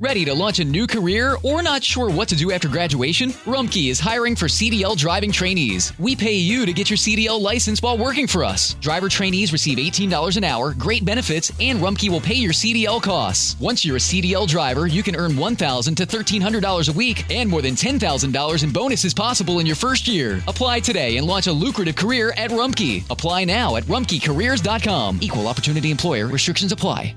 Ready to launch a new career or not sure what to do after graduation? Rumkey is hiring for CDL driving trainees. We pay you to get your CDL license while working for us. Driver trainees receive $18 an hour, great benefits, and Rumkey will pay your CDL costs. Once you're a CDL driver, you can earn $1,000 to $1,300 a week and more than $10,000 in bonuses possible in your first year. Apply today and launch a lucrative career at Rumkey. Apply now at rumkeycareers.com. Equal opportunity employer restrictions apply.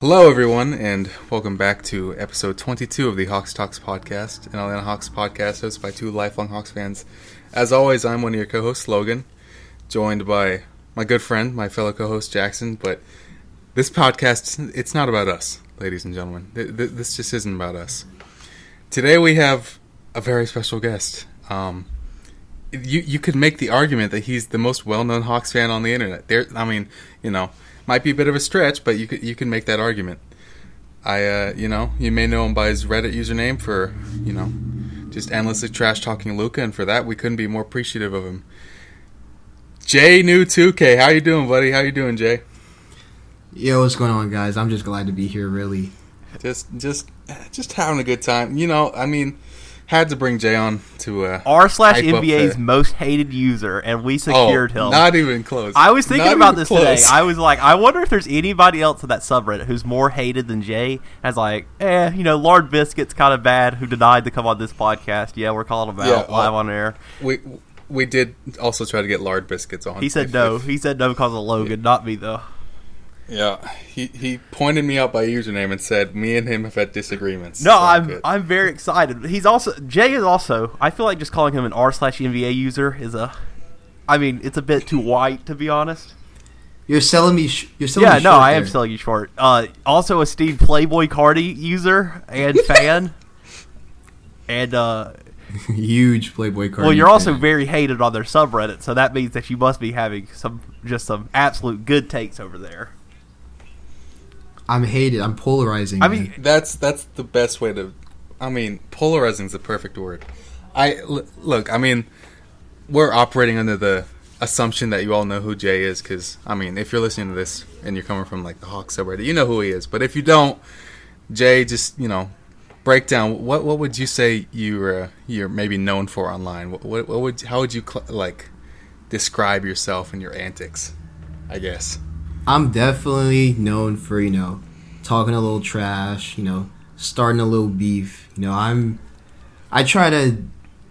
Hello, everyone, and welcome back to episode 22 of the Hox Talks podcast, an Atlanta Hawks podcast hosted by two lifelong Hawks fans. As always, I'm one of your co hosts, Logan, joined by my good friend, my fellow co host, Jackson. But this podcast, it's not about us, ladies and gentlemen. This just isn't about us. Today, we have a very special guest. Um, you you could make the argument that he's the most well known Hawks fan on the internet. There, I mean, you know, might be a bit of a stretch, but you could you can make that argument. I, uh, you know, you may know him by his Reddit username for, you know, just endlessly trash talking Luka, and for that we couldn't be more appreciative of him. Jay New 2K, how you doing, buddy? How you doing, Jay? Yo, what's going on, guys? I'm just glad to be here. Really, just, just, just having a good time. You know, I mean, had to bring Jay on to uh, r slash NBA's most hated user, and we secured oh, him. Not even close. I was thinking not about this close. today. I was like, I wonder if there's anybody else in that subreddit who's more hated than Jay. I was like, eh, you know, Lord Biscuit's kind of bad, who denied to come on this podcast. Yeah, we're calling him out yeah, live on air. We we did also try to get Lard Biscuits on. He said if, no. If, he said no because of Logan, yeah. not me though. Yeah, he he pointed me out by username and said me and him have had disagreements. No, so I'm good. I'm very excited. He's also Jay is also. I feel like just calling him an r slash NBA user is a. I mean, it's a bit too white to be honest. You're selling me. Sh- you're selling yeah, me no, I there. am selling you short. Uh, also, a Steve Playboi Carti user and fan, and uh, huge Playboi Carti. Well, you're fan. also very hated on their subreddit, so that means that you must be having some just some absolute good takes over there. I'm hated. I'm polarizing. I mean, that's that's the best way to. I mean, polarizing is the perfect word. I l- look. I mean, we're operating under the assumption that you all know who Jay is, because I mean, if you're listening to this and you're coming from like the Hawks subreddit, you know who he is. But if you don't, Jay, just you know, break down what what would you say you're uh, you're maybe known for online? What, what, what would how would you cl- like describe yourself and your antics? I guess. I'm definitely known for, you know, talking a little trash, you know, starting a little beef. You know, I'm I try to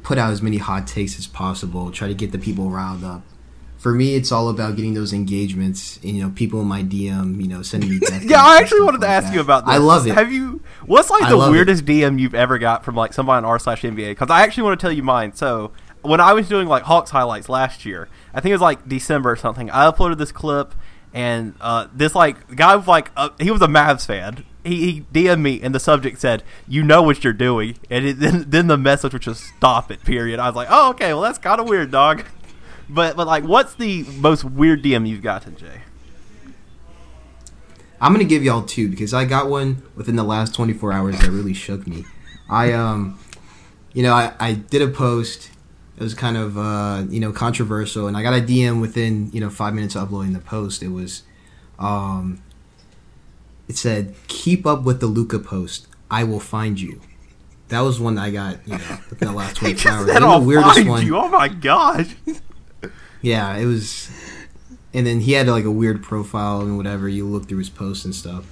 put out as many hot takes as possible, try to get the people riled up. For me, it's all about getting those engagements, and, you know, people in my DM, you know, sending me yeah, I actually wanted to like ask that. you about this. I love it. Have you? What's like the weirdest it. DM you've ever got from like somebody on r slash NBA? Because I actually want to tell you mine. So when I was doing like Hawks highlights last year, I think it was like December or something. I uploaded this clip and uh, this like guy was like uh, he was a Mavs fan. He, he DM'd me and the subject said, "You know what you're doing," and it, then then the message was just "Stop it." Period. I was like, "Oh, okay. Well, that's kind of weird, dog." But but like, what's the most weird DM you've gotten, Jay? I'm gonna give y'all two because I got one within the last 24 hours that really shook me. I um, you know, I, I did a post it was kind of uh, you know controversial, and I got a DM within you know five minutes of uploading the post. It was, um, it said, "Keep up with the Luka post. I will find you." That was one that I got you know within the last twenty four hours. Then the weirdest one. You. Oh my god. yeah, it was, and then he had like a weird profile and whatever. You look through his posts and stuff.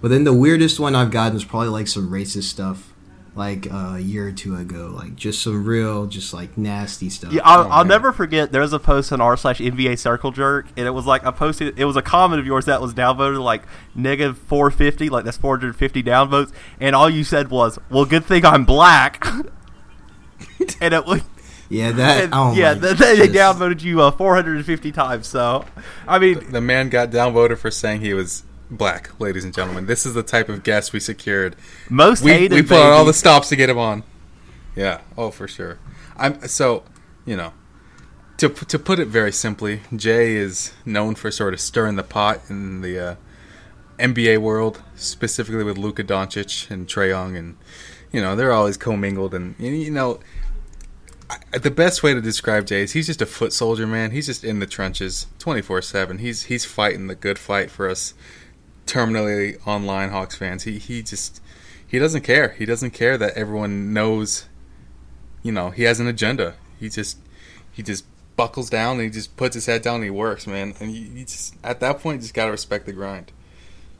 But then the weirdest one I've gotten was probably like some racist stuff like uh, a year or two ago. Like just some real, just like nasty stuff. Yeah, I'll, I'll never forget. There was a post on r slash NBA Circle Jerk, and it was like a post. It was a comment of yours that was downvoted like negative four fifty, like that's four hundred fifty downvotes, and all you said was, "Well, good thing I'm black." and it was. Yeah, that. And, oh yeah, they, they downvoted you uh, 450 times. So, I mean, the, the man got downvoted for saying he was black, ladies and gentlemen. This is the type of guest we secured. Most we, hated. We put on all the stops to get him on. Yeah. Oh, for sure. I'm so you know. To, to put it very simply, Jay is known for sort of stirring the pot in the uh, NBA world, specifically with Luka Doncic and Trae Young, and you know they're always commingled. And you know, I, the best way to describe Jay is he's just a foot soldier, man. He's just in the trenches, twenty four seven. He's he's fighting the good fight for us terminally online Hawks fans. He he just he doesn't care. He doesn't care that everyone knows. You know, he has an agenda. He just he just buckles down and he just puts his head down and he works, man. And you, he just at that point you just gotta respect the grind.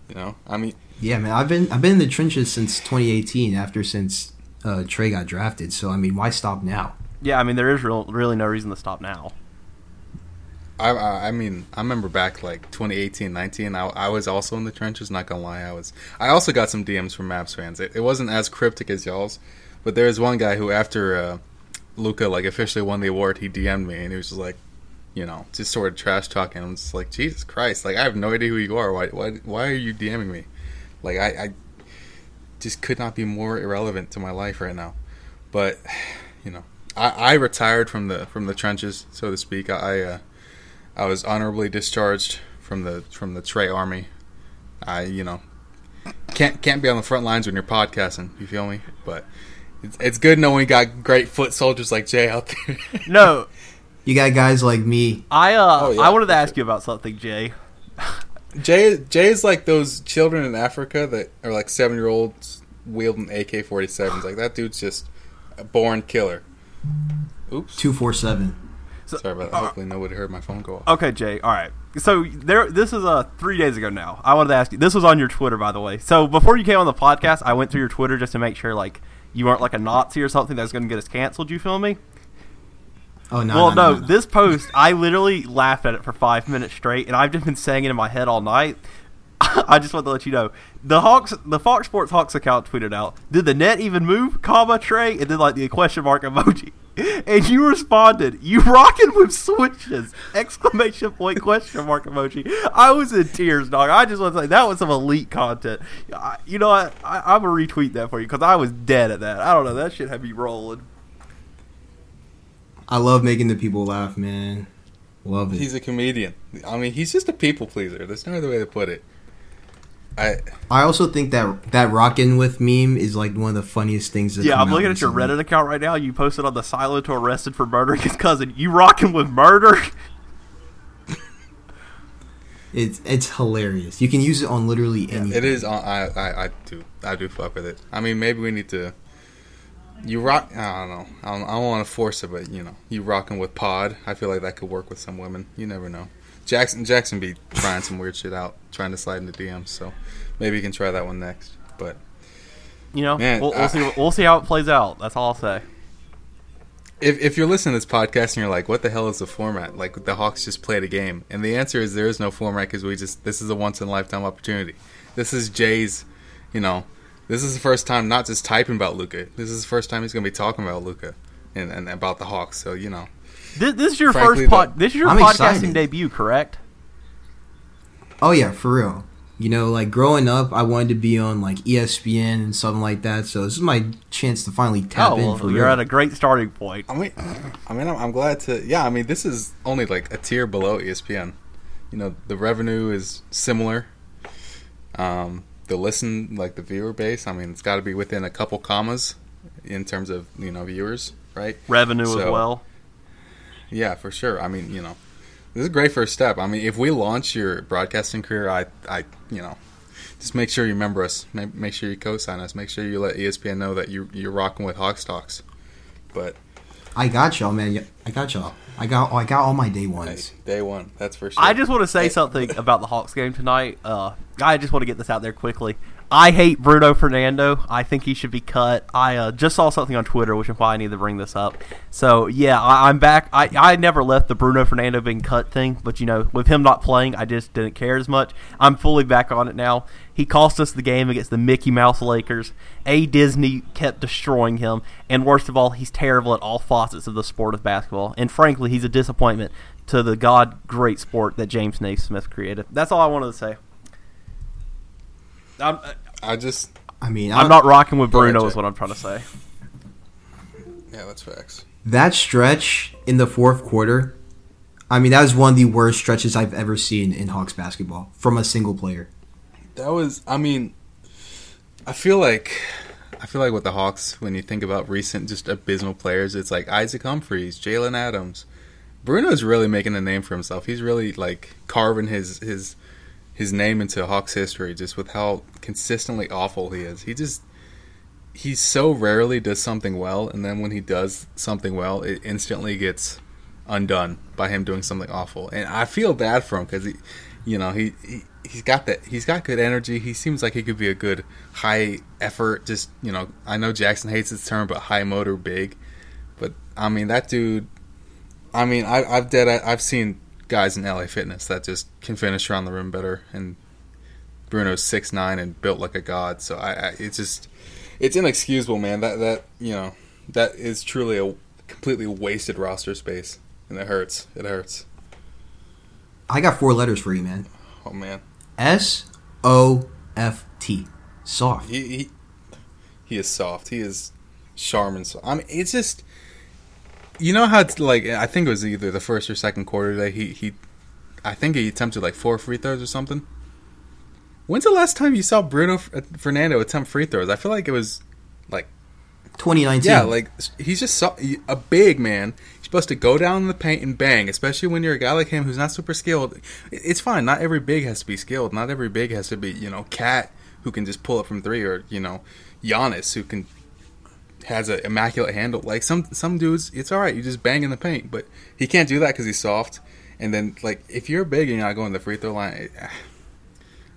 You know, I mean. Yeah, man. I've been I've been in the trenches since 2018. After since uh, Trae got drafted. So I mean, why stop now? Yeah, I mean there is real, really no reason to stop now. I, I mean, I remember back like 2018, 19. I, I was also in the trenches. Not gonna lie, I was. I also got some DMs from Mavs fans. It, it wasn't as cryptic as y'all's, but there was one guy who, after uh, Luka like officially won the award, he DM'd me and he was just like, you know, just sort of trash talking. I'm just like, Jesus Christ! Like I have no idea who you are. Why why why are you DMing me? Like I, I just could not be more irrelevant to my life right now. But you know, I, I retired from the from the trenches, so to speak. I. Uh, I was honorably discharged from the from the Trae Army. I you know can't can't be on the front lines when you're podcasting. You feel me? But it's, it's good knowing we got great foot soldiers like Jay out there. no, you got guys like me. I uh oh, yeah, I wanted to ask sure. you about something, Jay. Jay Jay is like those children in Africa that are like seven year olds wielding AK forty sevens. Like that dude's just a born killer. Oops. Two four seven. So, Sorry about that. Uh, Hopefully nobody heard my phone go off. Okay, Jay. All right. So there, this is uh three days ago now. I wanted to ask you. This was on your Twitter, by the way. So before you came on the podcast, I went through your Twitter just to make sure like you weren't like a Nazi or something that's going to get us canceled. You feel me? Oh no! Well, no, no, no, This post, I literally laughed at it for five minutes straight, and I've just been saying it in my head all night. I just want to let you know the Hawks, the Fox Sports Hawks account tweeted out, "Did the net even move?" Comma Trae, and then like the question mark emoji and you responded, "You rocking with switches!" Exclamation point question mark emoji. I was in tears, dog. I just want to say that was some elite content. I, you know, I, I I'm gonna retweet that for you because I was dead at that. I don't know that shit had me rolling. I love making the people laugh, man. Love it. He's a comedian. I mean, he's just a people pleaser. There's no other way to put it. I I also think that that rockin' with meme is like one of the funniest things. yeah, I'm looking at your Reddit account right now. You posted on the silent to arrested for murdering his cousin. You rocking with murder? it's it's hilarious. You can use it on literally anything. It is. On, I, I I do I do fuck with it. I mean, maybe we need to. You rock. I don't know. I don't, I don't want to force it, but you know, you rocking with Pod. I feel like that could work with some women. You never know. Jackson Jackson be trying some weird shit out, trying to slide into DMs. So maybe you can try that one next. But you know, man, we'll, we'll uh, see. We'll see how it plays out. That's all I'll say. If if you're listening to this podcast and you're like, "What the hell is the format?" Like the Hawks just played a game, and the answer is there is no format because we just this is a once in a lifetime opportunity. This is Jay's, you know, this is the first time not just typing about Luka. This is the first time he's going to be talking about Luka and, and about the Hawks. So you know, this, this is your Frankly, first pod. This is your I'm podcasting excited. debut, correct? Oh yeah, for real. You know, like growing up, I wanted to be on like ESPN and something like that. So this is my chance to finally tap oh, in. Well, for you're real. at a great starting point. I mean, I mean, I'm, I'm glad to. Yeah, I mean, this is only like a tier below ESPN. You know, the revenue is similar. Um, the listen, like the viewer base, I mean, it's got to be within a couple commas in terms of you know viewers, right? Revenue so, as well. Yeah, for sure. I mean, you know, this is a great first step. I mean, if we launch your broadcasting career, I, I, you know, just make sure you remember us. Make, make sure you co-sign us. Make sure you let ESPN know that you you're rocking with Hox Talks. But I got y'all, man. I got y'all. I got I got all my day ones. Hey, day one, that's for sure. I just want to say hey. something about the Hawks game tonight. Uh, I just want to get this out there quickly. I hate Bruno Fernando. I think he should be cut. I uh, just saw something on Twitter, which is why I need to bring this up. So yeah, I, am back. I, I never left the Bruno Fernando being cut thing, but you know, with him not playing, I just didn't care as much. I'm fully back on it now. He cost us the game against the Mickey Mouse Lakers. A Disney kept destroying him, and worst of all, he's terrible at all facets of the sport of basketball. And frankly, he's a disappointment to the god great sport that James Naismith created. That's all I wanted to say. I'm, I just. I mean, I'm, I'm not rocking with Bruno. Is what I'm trying to say. Yeah, that's facts. That stretch in the fourth quarter, I mean, that was one of the worst stretches I've ever seen in Hawks basketball from a single player. That was, I mean, I feel like, I feel like with the Hawks, when you think about recent just abysmal players, it's like Isaac Humphries, Jalen Adams. Bruno's really making a name for himself. He's really like carving his his his name into Hawks history just with how consistently awful he is. He just he so rarely does something well, and then when he does something well, it instantly gets undone by him doing something awful. And I feel bad for him because he, you know, he, he he's got that he's got good energy. He seems like he could be a good high effort. Just you know, I know Jackson hates this term, but high motor big. But I mean that dude. I mean I, I've dead I've seen guys in LA Fitness that just can finish around the rim better. And Bruno's six nine and built like a god. So I, I it's just it's inexcusable, man. That that you know that is truly a completely wasted roster space, and it hurts. It hurts. I got four letters for you, man. Oh man. S O F T. Soft. He, he, he is soft. He is Charmin. So I mean, it's just you know how it's like I think it was either the first or second quarter that he he I think he attempted like four free throws or something. When's the last time you saw Bruno uh, Fernando attempt free throws? I feel like it was like 2019. Yeah, like he's just so, a big man. He's supposed to go down in the paint and bang, especially when you're a guy like him who's not super skilled. It's fine. Not every big has to be skilled. Not every big has to be, you know, KAT who can just pull up from three or, you know, Giannis who can has an immaculate handle. Like some some dudes, it's all right. You just bang in the paint, but he can't do that because he's soft. And then like if you're big and you're not going to the free throw line, it, ah,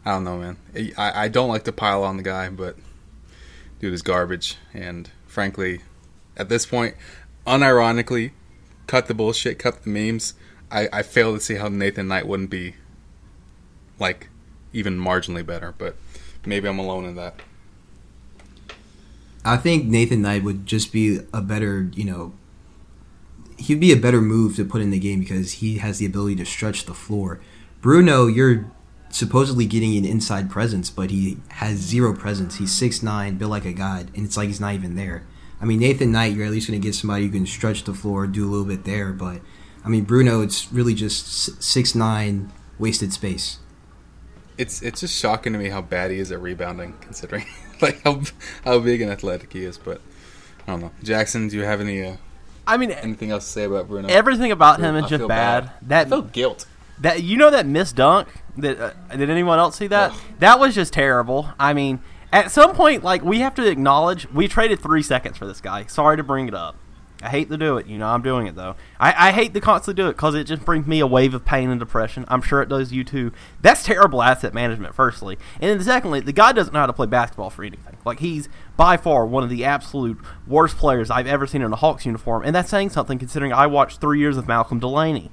I don't know, man. I I don't like to pile on the guy, but dude is garbage. And frankly, at this point, unironically, cut the bullshit, cut the memes. I I fail to see how Nathan Knight wouldn't be like even marginally better, but maybe I'm alone in that. I think Nathan Knight would just be a better, you know, he'd be a better move to put in the game because he has the ability to stretch the floor. Bruno, you're supposedly getting an inside presence, but he has zero presence. He's six nine, built like a god, and it's like he's not even there. I mean, Nathan Knight, you're at least going to get somebody who can stretch the floor, do a little bit there, but I mean, Bruno, it's really just six nine, wasted space. It's it's just shocking to me how bad he is at rebounding, considering like how how big and athletic he is. But I don't know, Jackson. Do you have any? Uh, I mean, anything else to say about Bruno? Everything about him is just bad. bad. That I feel guilt. That you know that missed dunk. That uh, did anyone else see that? Ugh. That was just terrible. I mean, at some point, like we have to acknowledge we traded three seconds for this guy. Sorry to bring it up. I hate to do it. You know, I'm doing it though. I, I hate to constantly do it because it just brings me a wave of pain and depression. I'm sure it does you too. That's terrible asset management, firstly, and then secondly, the guy doesn't know how to play basketball for anything. Like he's by far one of the absolute worst players I've ever seen in a Hawks uniform, and that's saying something considering I watched three years of Malcolm Delaney.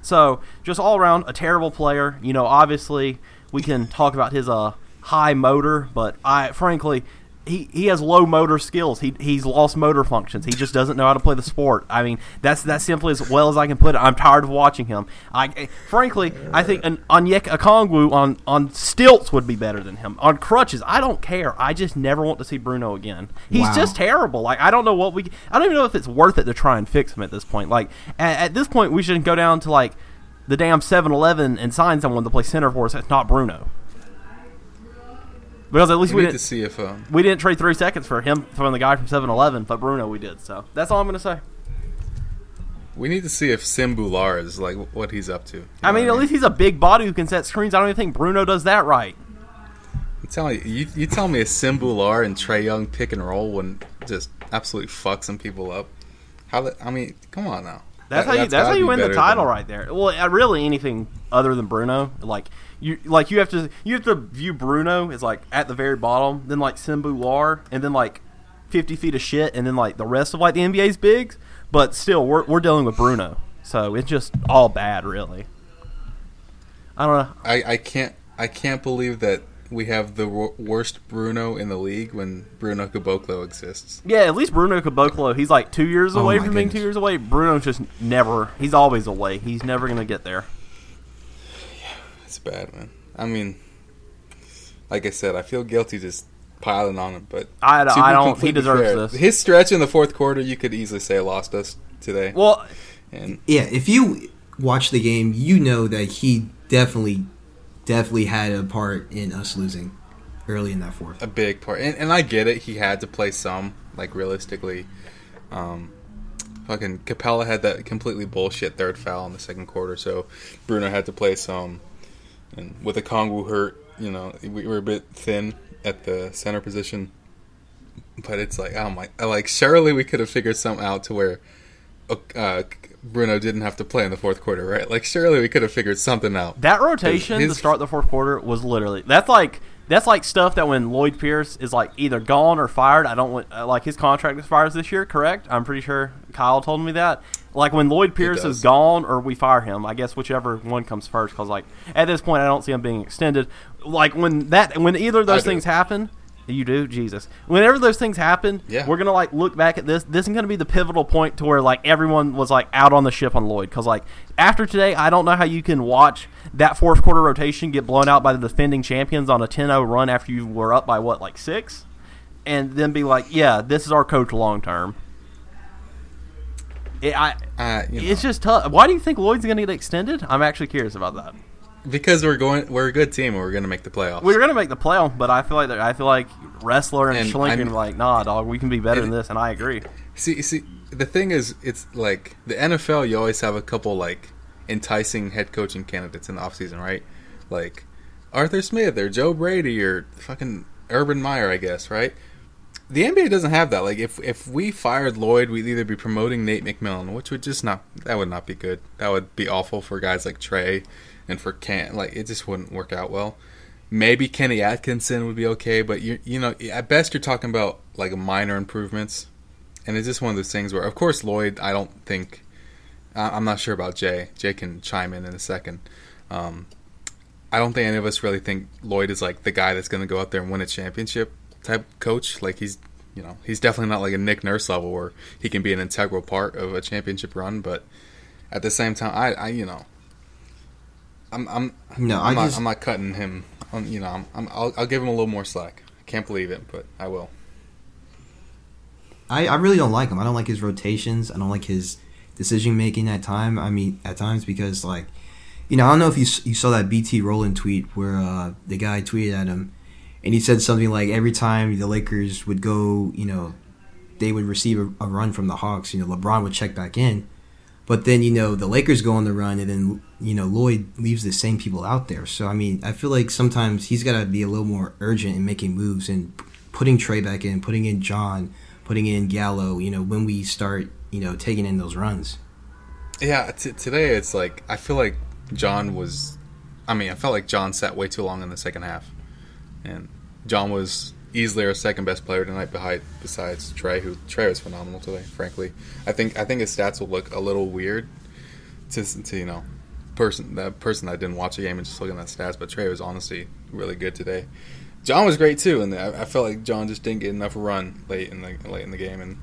So just all around a terrible player. You know, obviously we can talk about his uh high motor, but I frankly he, he has low motor skills. He he's lost motor functions. He just doesn't know how to play the sport. I mean, that's that's simply as well as I can put it. I'm tired of watching him. I eh, frankly, I think an Onyeka Okongwu on on stilts would be better than him. On crutches, I don't care. I just never want to see Bruno again. He's wow. just terrible. Like I don't know what we. I don't even know if it's worth it to try and fix him at this point. Like at, at this point, we should go down to like the damn 7-Eleven and sign someone to play center for us. It's not Bruno. Because at least we, we didn't see if um, we didn't trade three seconds for him from the guy from 7-Eleven, but Bruno we did. So that's all I'm gonna say. We need to see if Sim Bhullar is like what he's up to. I mean, at mean? least he's a big body who can set screens. I don't even think Bruno does that right. I'm telling you, you, you tell me a Sim Bhullar and Trae Young pick and roll wouldn't just absolutely fuck some people up. How that? I mean, come on now. That's that, how you. That's, that's how you win the title right there. Well, uh, really anything other than Bruno. Like you like you have to you have to view Bruno as like at the very bottom, then like Sim Bhullar, and then like fifty feet of shit, and then like the rest of like the NBA's bigs. But still, we're we're dealing with Bruno, so it's just all bad, really. I don't know. I, I can't I can't believe that we have the wor- worst Bruno in the league when Bruno Caboclo exists. Yeah, at least Bruno Caboclo, he's like two years oh away from being two years away. Bruno's just never. He's always away. He's never gonna get there. Yeah, it's bad, man. I mean, like I said, I feel guilty just piling on him, but I, I don't. He deserves fair, this. His stretch in the fourth quarter, you could easily say lost us today. Well, and yeah, if you watch the game, you know that he definitely definitely had a part in us losing early in that fourth. A big part, and, and I get it. He had to play some, like realistically. Um, fucking Capela had that completely bullshit third foul in the second quarter, so Bruno had to play some. And with the Okongwu hurt, you know, we were a bit thin at the center position. But it's like, oh my, like surely we could have figured something out to where uh, Bruno didn't have to play in the fourth quarter, right? Like surely we could have figured something out. That rotation his, to start the fourth quarter was literally that's like that's like stuff that when Lloyd Pierce is like either gone or fired. I don't want uh, like his contract expires this year, correct? I'm pretty sure Kyle told me that. Like when Lloyd Pierce is gone or we fire him, I guess whichever one comes first. Because like at this point, I don't see him being extended. Like when that when either of those things happen, you do, Jesus. Whenever those things happen, yeah. we're gonna like look back at this. This is gonna be the pivotal point to where like everyone was like out on the ship on Lloyd because like after today, I don't know how you can watch that fourth quarter rotation get blown out by the defending champions on a 10-0 run after you were up by what like six, and then be like, yeah, this is our coach long term. It, I, uh, you know. it's just tough. Why do you think Lloyd's gonna get extended? I'm actually curious about that. Because we're going, we're a good team, and we're going to make the playoffs. We're going to make the playoff, but I feel like I feel like Ressler and, and are like, nah, dog, we can be better than this, and I agree. See, see, the thing is, it's like the NFL. You always have a couple like enticing head coaching candidates in the offseason, right? Like Arthur Smith or Joe Brady or fucking Urban Meyer, I guess, right? The NBA doesn't have that. Like, if if we fired Lloyd, we'd either be promoting Nate McMillan, which would just not that would not be good. That would be awful for guys like Trae and for Kent, like it just wouldn't work out well. Maybe Kenny Atkinson would be okay, but you you know at best you're talking about like minor improvements, and it's just one of those things where, of course, Lloyd. I don't think I'm not sure about Jay. Jay can chime in in a second. Um, I don't think any of us really think Lloyd is like the guy that's going to go out there and win a championship type coach. Like he's, you know, he's definitely not like a Nick Nurse level where he can be an integral part of a championship run. But at the same time, I, I you know, I'm I'm no, I'm, not, just, I'm not cutting him. On, you know, I'm, I'm I'll, I'll give him a little more slack. I can't believe it, but I will. I, I really don't like him. I don't like his rotations. I don't like his decision making at time. I mean, at times because like, you know, I don't know if you you saw that BT Rowland tweet where uh, the guy tweeted at him, and he said something like every time the Lakers would go, you know, they would receive a, a run from the Hawks. You know, LeBron would check back in, but then you know the Lakers go on the run, and then you know Lloyd leaves the same people out there. So I mean, I feel like sometimes he's got to be a little more urgent in making moves and putting Trae back in, putting in John, putting in Gallo. You know, when we start, you know, taking in those runs. Yeah, t- today it's like I feel like John was. I mean, I felt like John sat way too long in the second half, and John was easily our second best player tonight, behind besides Trae, who Trae was phenomenal today. Frankly, I think I think his stats will look a little weird to, to you know person that person that didn't watch the game and just looking at stats, but Trae was honestly really good today. John was great too, and I, I felt like John just didn't get enough run late in the late in the game, and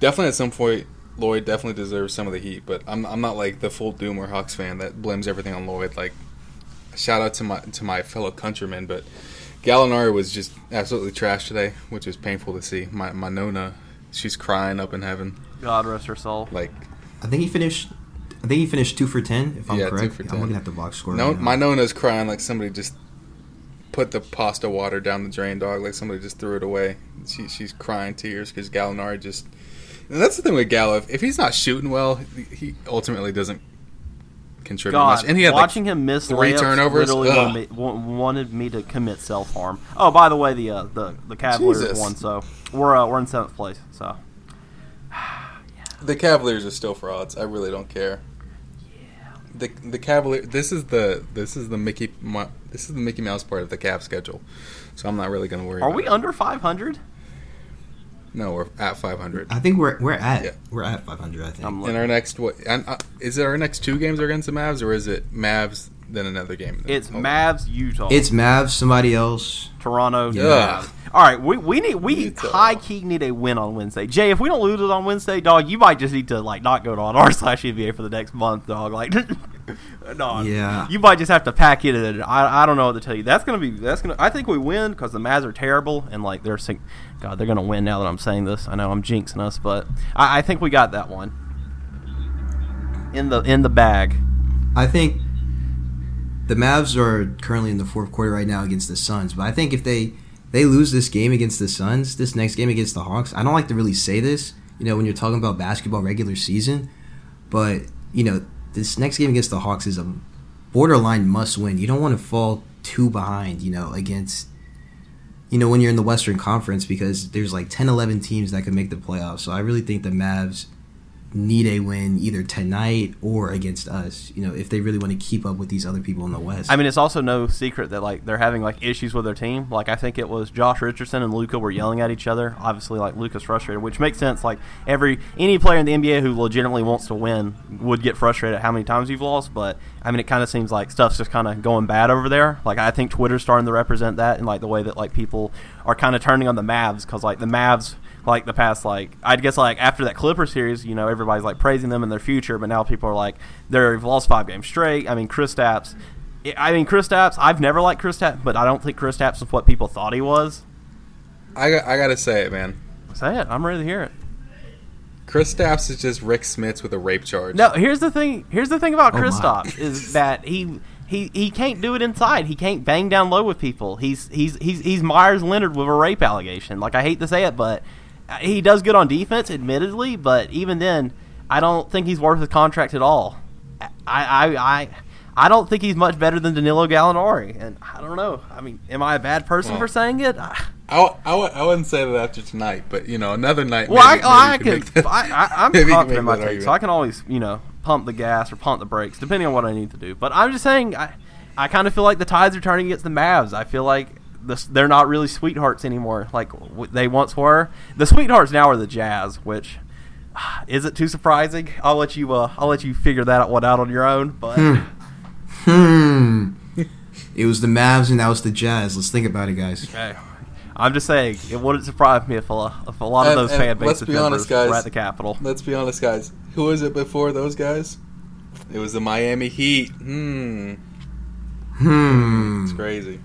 definitely at some point Lloyd definitely deserves some of the heat. But I'm I'm not like the full Doomer Hawks fan that blames everything on Lloyd. Like shout out to my to my fellow countrymen, but Gallinari was just absolutely trash today, which is painful to see. My my Nona, she's crying up in heaven. God rest her soul. Like, I think he finished. I think he finished two for ten. If I'm yeah, correct, I'm looking at the box score. No, right my Nona's crying like somebody just put the pasta water down the drain, dog. Like somebody just threw it away. She, she's crying tears because Gallinari just. And that's the thing with Gallo. If, if he's not shooting well, he ultimately doesn't contribute God, much. And he had watching like him miss three turnovers. Literally wanted me, wanted me, to commit self harm. Oh, by the way, the uh, the the Cavaliers Jesus. won, so we're uh, we're in seventh place. So yeah. the Cavaliers are still frauds. I really don't care. Yeah. the the Cavalier. This is the this is the Mickey this is the Mickey Mouse part of the Cavs schedule, so I'm not really going to worry. Are we it. under 500? No, we're at 500. I think we're we're at yeah. we're at 500. I think. In our next what? And, uh, is it our next two games are against the Mavs, or is it Mavs then another game? It's Mavs Utah. It's Mavs. Somebody else. Toronto. Yeah. All right, we, we need we Utah. high key need a win on Wednesday. Jay, if we don't lose it on Wednesday, dog, you might just need to like not go to on r slash NBA for the next month, dog. Like, no, yeah, you might just have to pack it. In. I I don't know what to tell you. That's gonna be that's gonna. I think we win because the Mavs are terrible and like they're God, they're gonna win now that I'm saying this. I know I'm jinxing us, but I, I think we got that one in the in the bag. I think the Mavs are currently in the fourth quarter right now against the Suns, but I think if they they lose this game against the Suns, this next game against the Hawks, I don't like to really say this, you know, when you're talking about basketball regular season, but you know, this next game against the Hawks is a borderline must win. You don't want to fall too behind, you know, against you know, when you're in the Western Conference because there's like 10 11 teams that could make the playoffs. So I really think the Mavs need a win either tonight or against us. You know, if they really want to keep up with these other people in the West. I mean, it's also no secret that like they're having like issues with their team. Like I think it was Josh Richardson and Luka were yelling at each other. Obviously, like Luka's frustrated, which makes sense. Like every any player in the NBA who legitimately wants to win would get frustrated at how many times you've lost. But I mean, it kind of seems like stuff's just kind of going bad over there. Like I think Twitter's starting to represent that in like the way that like people are kind of turning on the Mavs because like the Mavs like the past like I'd guess like after that Clipper series, you know, everybody's like praising them and their future, but now people are like they've lost five games straight. I mean, Kristaps. I mean, Kristaps. I've never liked Kristaps, but I don't think Kristaps is what people thought he was. I got, I gotta say it, man. Say it. I'm ready to hear it. Kristaps is just Rick Smits with a rape charge. No, here's the thing. Here's the thing about oh Kristaps is that he he he can't do it inside. He can't bang down low with people. He's he's he's he's Meyers Leonard with a rape allegation. Like I hate to say it, but he does good on defense, admittedly, but even then, I don't think he's worth his contract at all. I, I, I, I don't think he's much better than Danilo Gallinari, and I don't know. I mean, am I a bad person well, for saying it? I, I, I, wouldn't say that after tonight, but you know, another night. Well, maybe, I, maybe I can. I, am confident in my take, so I can always, you know, pump the gas or pump the brakes depending on what I need to do. But I'm just saying, I, I kind of feel like the tides are turning against the Mavs. I feel like the, they're not really sweethearts anymore like they once were. The sweethearts now are the Jazz, which is it too surprising? I'll let you uh, I'll let you figure that one out on your own. But hmm. hmm. it was the Mavs and now it's the Jazz. Let's think about it, guys. Okay. I'm just saying, it wouldn't surprise me if a, if a lot of those fan bases let's be honest, guys, were at the Capitol. Let's be honest, guys. Who was it before those guys? It was the Miami Heat. Hmm. Hmm. It's crazy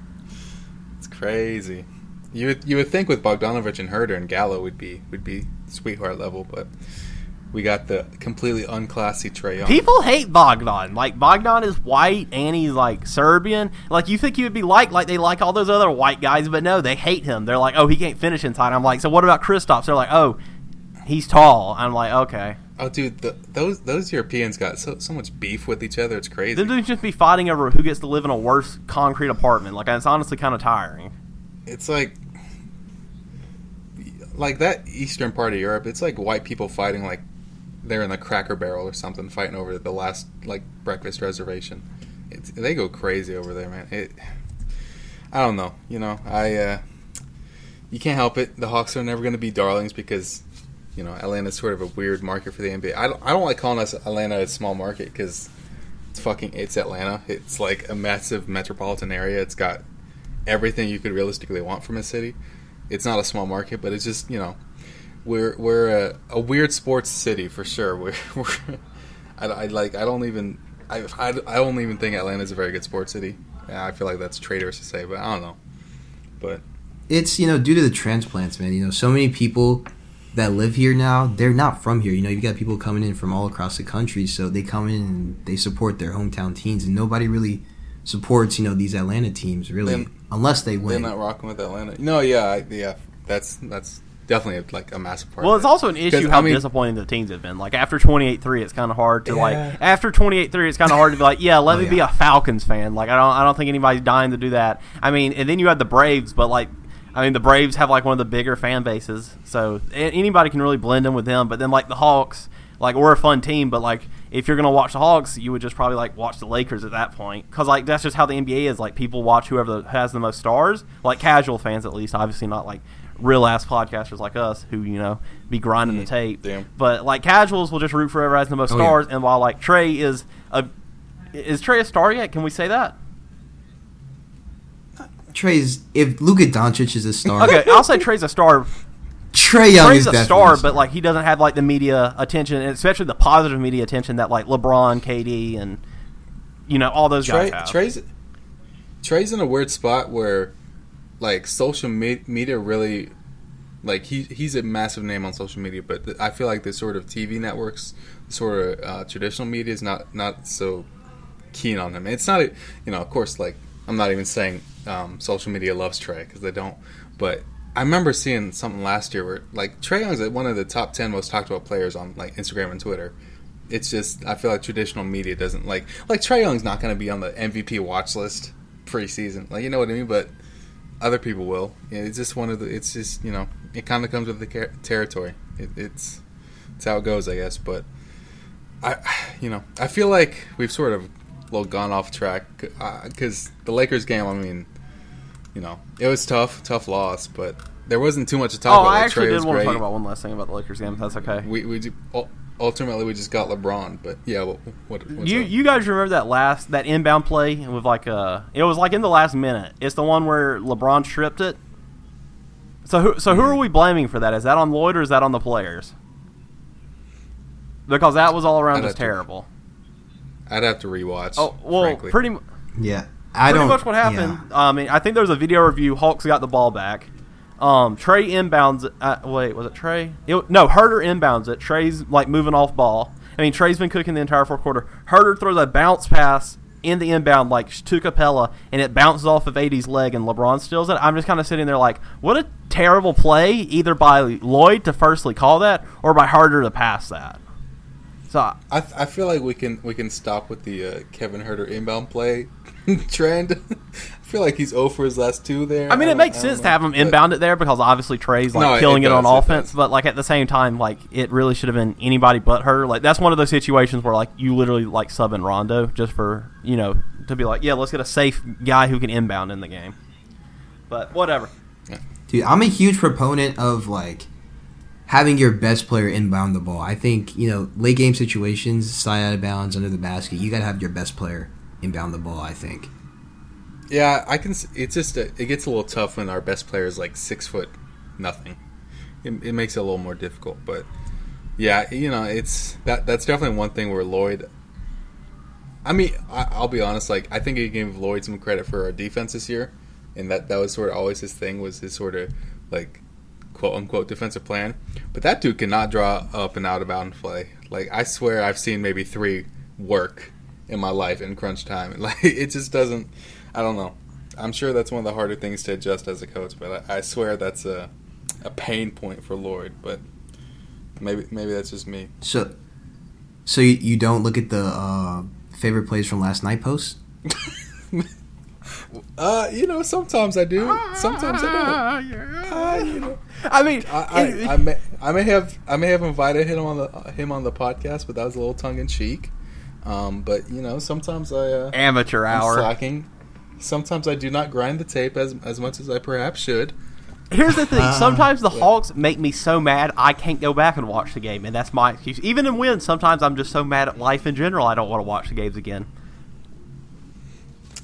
crazy. You would, you would think with Bogdanovic and Huerter and Gallo would be would be sweetheart level, but we got the completely unclassy Trae Young. People hate Bogdan. Like Bogdan is white and he's like Serbian. Like you think he would be like like they like all those other white guys, but no, they hate him. They're like, oh, he can't finish inside. I'm like, so what about Kristaps? They're like, oh, he's tall. I'm like, okay. Oh, dude, the, those those Europeans got so so much beef with each other. It's crazy. They dudes just be fighting over who gets to live in a worse concrete apartment. Like it's honestly kind of tiring. It's like like that eastern part of Europe. It's like white people fighting like they're in the Cracker Barrel or something, fighting over the last like breakfast reservation. It's, they go crazy over there, man. It. I don't know. You know, I. Uh, you can't help it. The Hawks are never going to be darlings because you know, Atlanta's sort of a weird market for the NBA. I don't, I don't like calling us Atlanta a small market because it's fucking it's Atlanta. It's like a massive metropolitan area. It's got everything you could realistically want from a city. It's not a small market, but it's just you know, we're we're a, a weird sports city for sure. We're, we're I, I, like I don't even I, I, I don't even think Atlanta's a very good sports city. I feel like that's traitorous to say, but I don't know. But it's you know due to the transplants, man. You know, so many people that live here now, they're not from here. You know, you've got people coming in from all across the country, so they come in and they support their hometown teams, and nobody really supports you know these Atlanta teams really they, unless they win. They're not rocking with Atlanta. No, yeah, yeah, that's that's definitely like a massive part. Well, it's also an issue how I mean, disappointing the teams have been. Like after 28-3, it's kind of hard to yeah. like after 28-3, it's kind of hard to be like, yeah, let oh, me yeah. be a Falcons fan. Like I don't I don't think anybody's dying to do that. I mean, and then you had the Braves, but like I mean, the Braves have like one of the bigger fan bases, so anybody can really blend in with them. But then like the Hawks, like we're a fun team, but like if you're gonna watch the Hawks, you would just probably like watch the Lakers at that point, because like that's just how the NBA is. Like people watch whoever has the most stars, like casual fans at least. Obviously not like real ass podcasters like us who you know be grinding mm, the tape. Damn. But like casuals will just root for whoever has the most oh, stars. Yeah. And while like Trae is a is Trae a star yet? Can we say that? Trae's if Luka Doncic is a star. Okay, I'll say Trae's a star Trae Young Trae's is a star, but like he doesn't have like the media attention, and especially the positive media attention that like LeBron, KD, and you know all those Trae, guys have. Trae's Trae's in a weird spot where like social me- media really like he he's a massive name on social media, but th- I feel like the sort of TV networks, sort of uh, traditional media is not not so keen on him. It's not a, you know of course like I'm not even saying um, social media loves Trae because they don't, but I remember seeing something last year where like Trae Young's one of the top ten most talked about players on like Instagram and Twitter. It's just I feel like traditional media doesn't like like Trae Young's not going to be on the MVP watch list preseason. Like you know what I mean, but other people will. It's just one of the. It's just you know it kind of comes with the territory. It, it's it's how it goes, I guess. But I you know I feel like we've sort of little gone off track because uh, the Lakers game. I mean you know, it was tough, tough loss, but there wasn't too much to talk oh, about. I actually did want great. to talk about one last thing about the Lakers game. That's okay. We we do, ultimately we just got LeBron, but yeah, what, what you up? you guys remember that last that inbound play with like uh it was like in the last minute. It's the one where LeBron stripped it. So who so who mm-hmm. are we blaming for that? Is that on Lloyd or is that on the players? Because that was all around just terrible. To, I'd have to rewatch. Oh well, frankly. pretty. Yeah, I pretty much what happened. Yeah. I mean, I think there was a video review. Hawks got the ball back. Um, Trae inbounds. Uh, wait, was it Trae? It, no, Huerter inbounds it. Trae's like moving off ball. I mean, Trae's been cooking the entire fourth quarter. Huerter throws a bounce pass in the inbound like to Capela, and it bounces off of AD's leg, and LeBron steals it. I'm just kind of sitting there like, what a terrible play, either by Lloyd to firstly call that, or by Huerter to pass that. So I, I feel like we can we can stop with the uh, Kevin Huerter inbound play trend. I feel like he's 0 for his last two there. I mean, I it makes sense to have him inbound it there because obviously Trae's like no, killing it, it on offense, but like at the same time, like it really should have been anybody but her. Like that's one of those situations where like you literally like sub in Rondo just for you know to be like, yeah, let's get a safe guy who can inbound in the game. But whatever. Dude, I'm a huge proponent of like having your best player inbound the ball. I think you know late game situations, side out of bounds, under the basket. You got to have your best player inbound the ball. I think. Yeah, I can. It's just a, it gets a little tough when our best player is like six foot nothing. It, it makes it a little more difficult, but yeah, you know, it's that that's definitely one thing where Lloyd. I mean, I, will be honest. Like, I think he gave Lloyd some credit for our defense this year, and that that was sort of always his thing was his sort of like quote unquote defensive plan. But that dude cannot draw up and out of bounds play. Like, I swear, I've seen maybe three work in my life in crunch time. Like it just doesn't. I don't know. I'm sure that's one of the harder things to adjust as a coach, but I, I swear that's a a pain point for Lloyd. But maybe maybe that's just me. So, so you, you don't look at the uh, favorite plays from last night post? uh, you know, sometimes I do. Sometimes I don't. Uh, you know. I mean, I, I, I, may, I may have, I may have invited him on the him on the podcast, but that was a little tongue in cheek. Um, but you know, sometimes I uh, amateur hour slacking. Sometimes I do not grind the tape as as much as I perhaps should. Here's the thing: sometimes the Hawks make me so mad I can't go back and watch the game, and that's my excuse. Even in wins, sometimes I'm just so mad at life in general I don't want to watch the games again.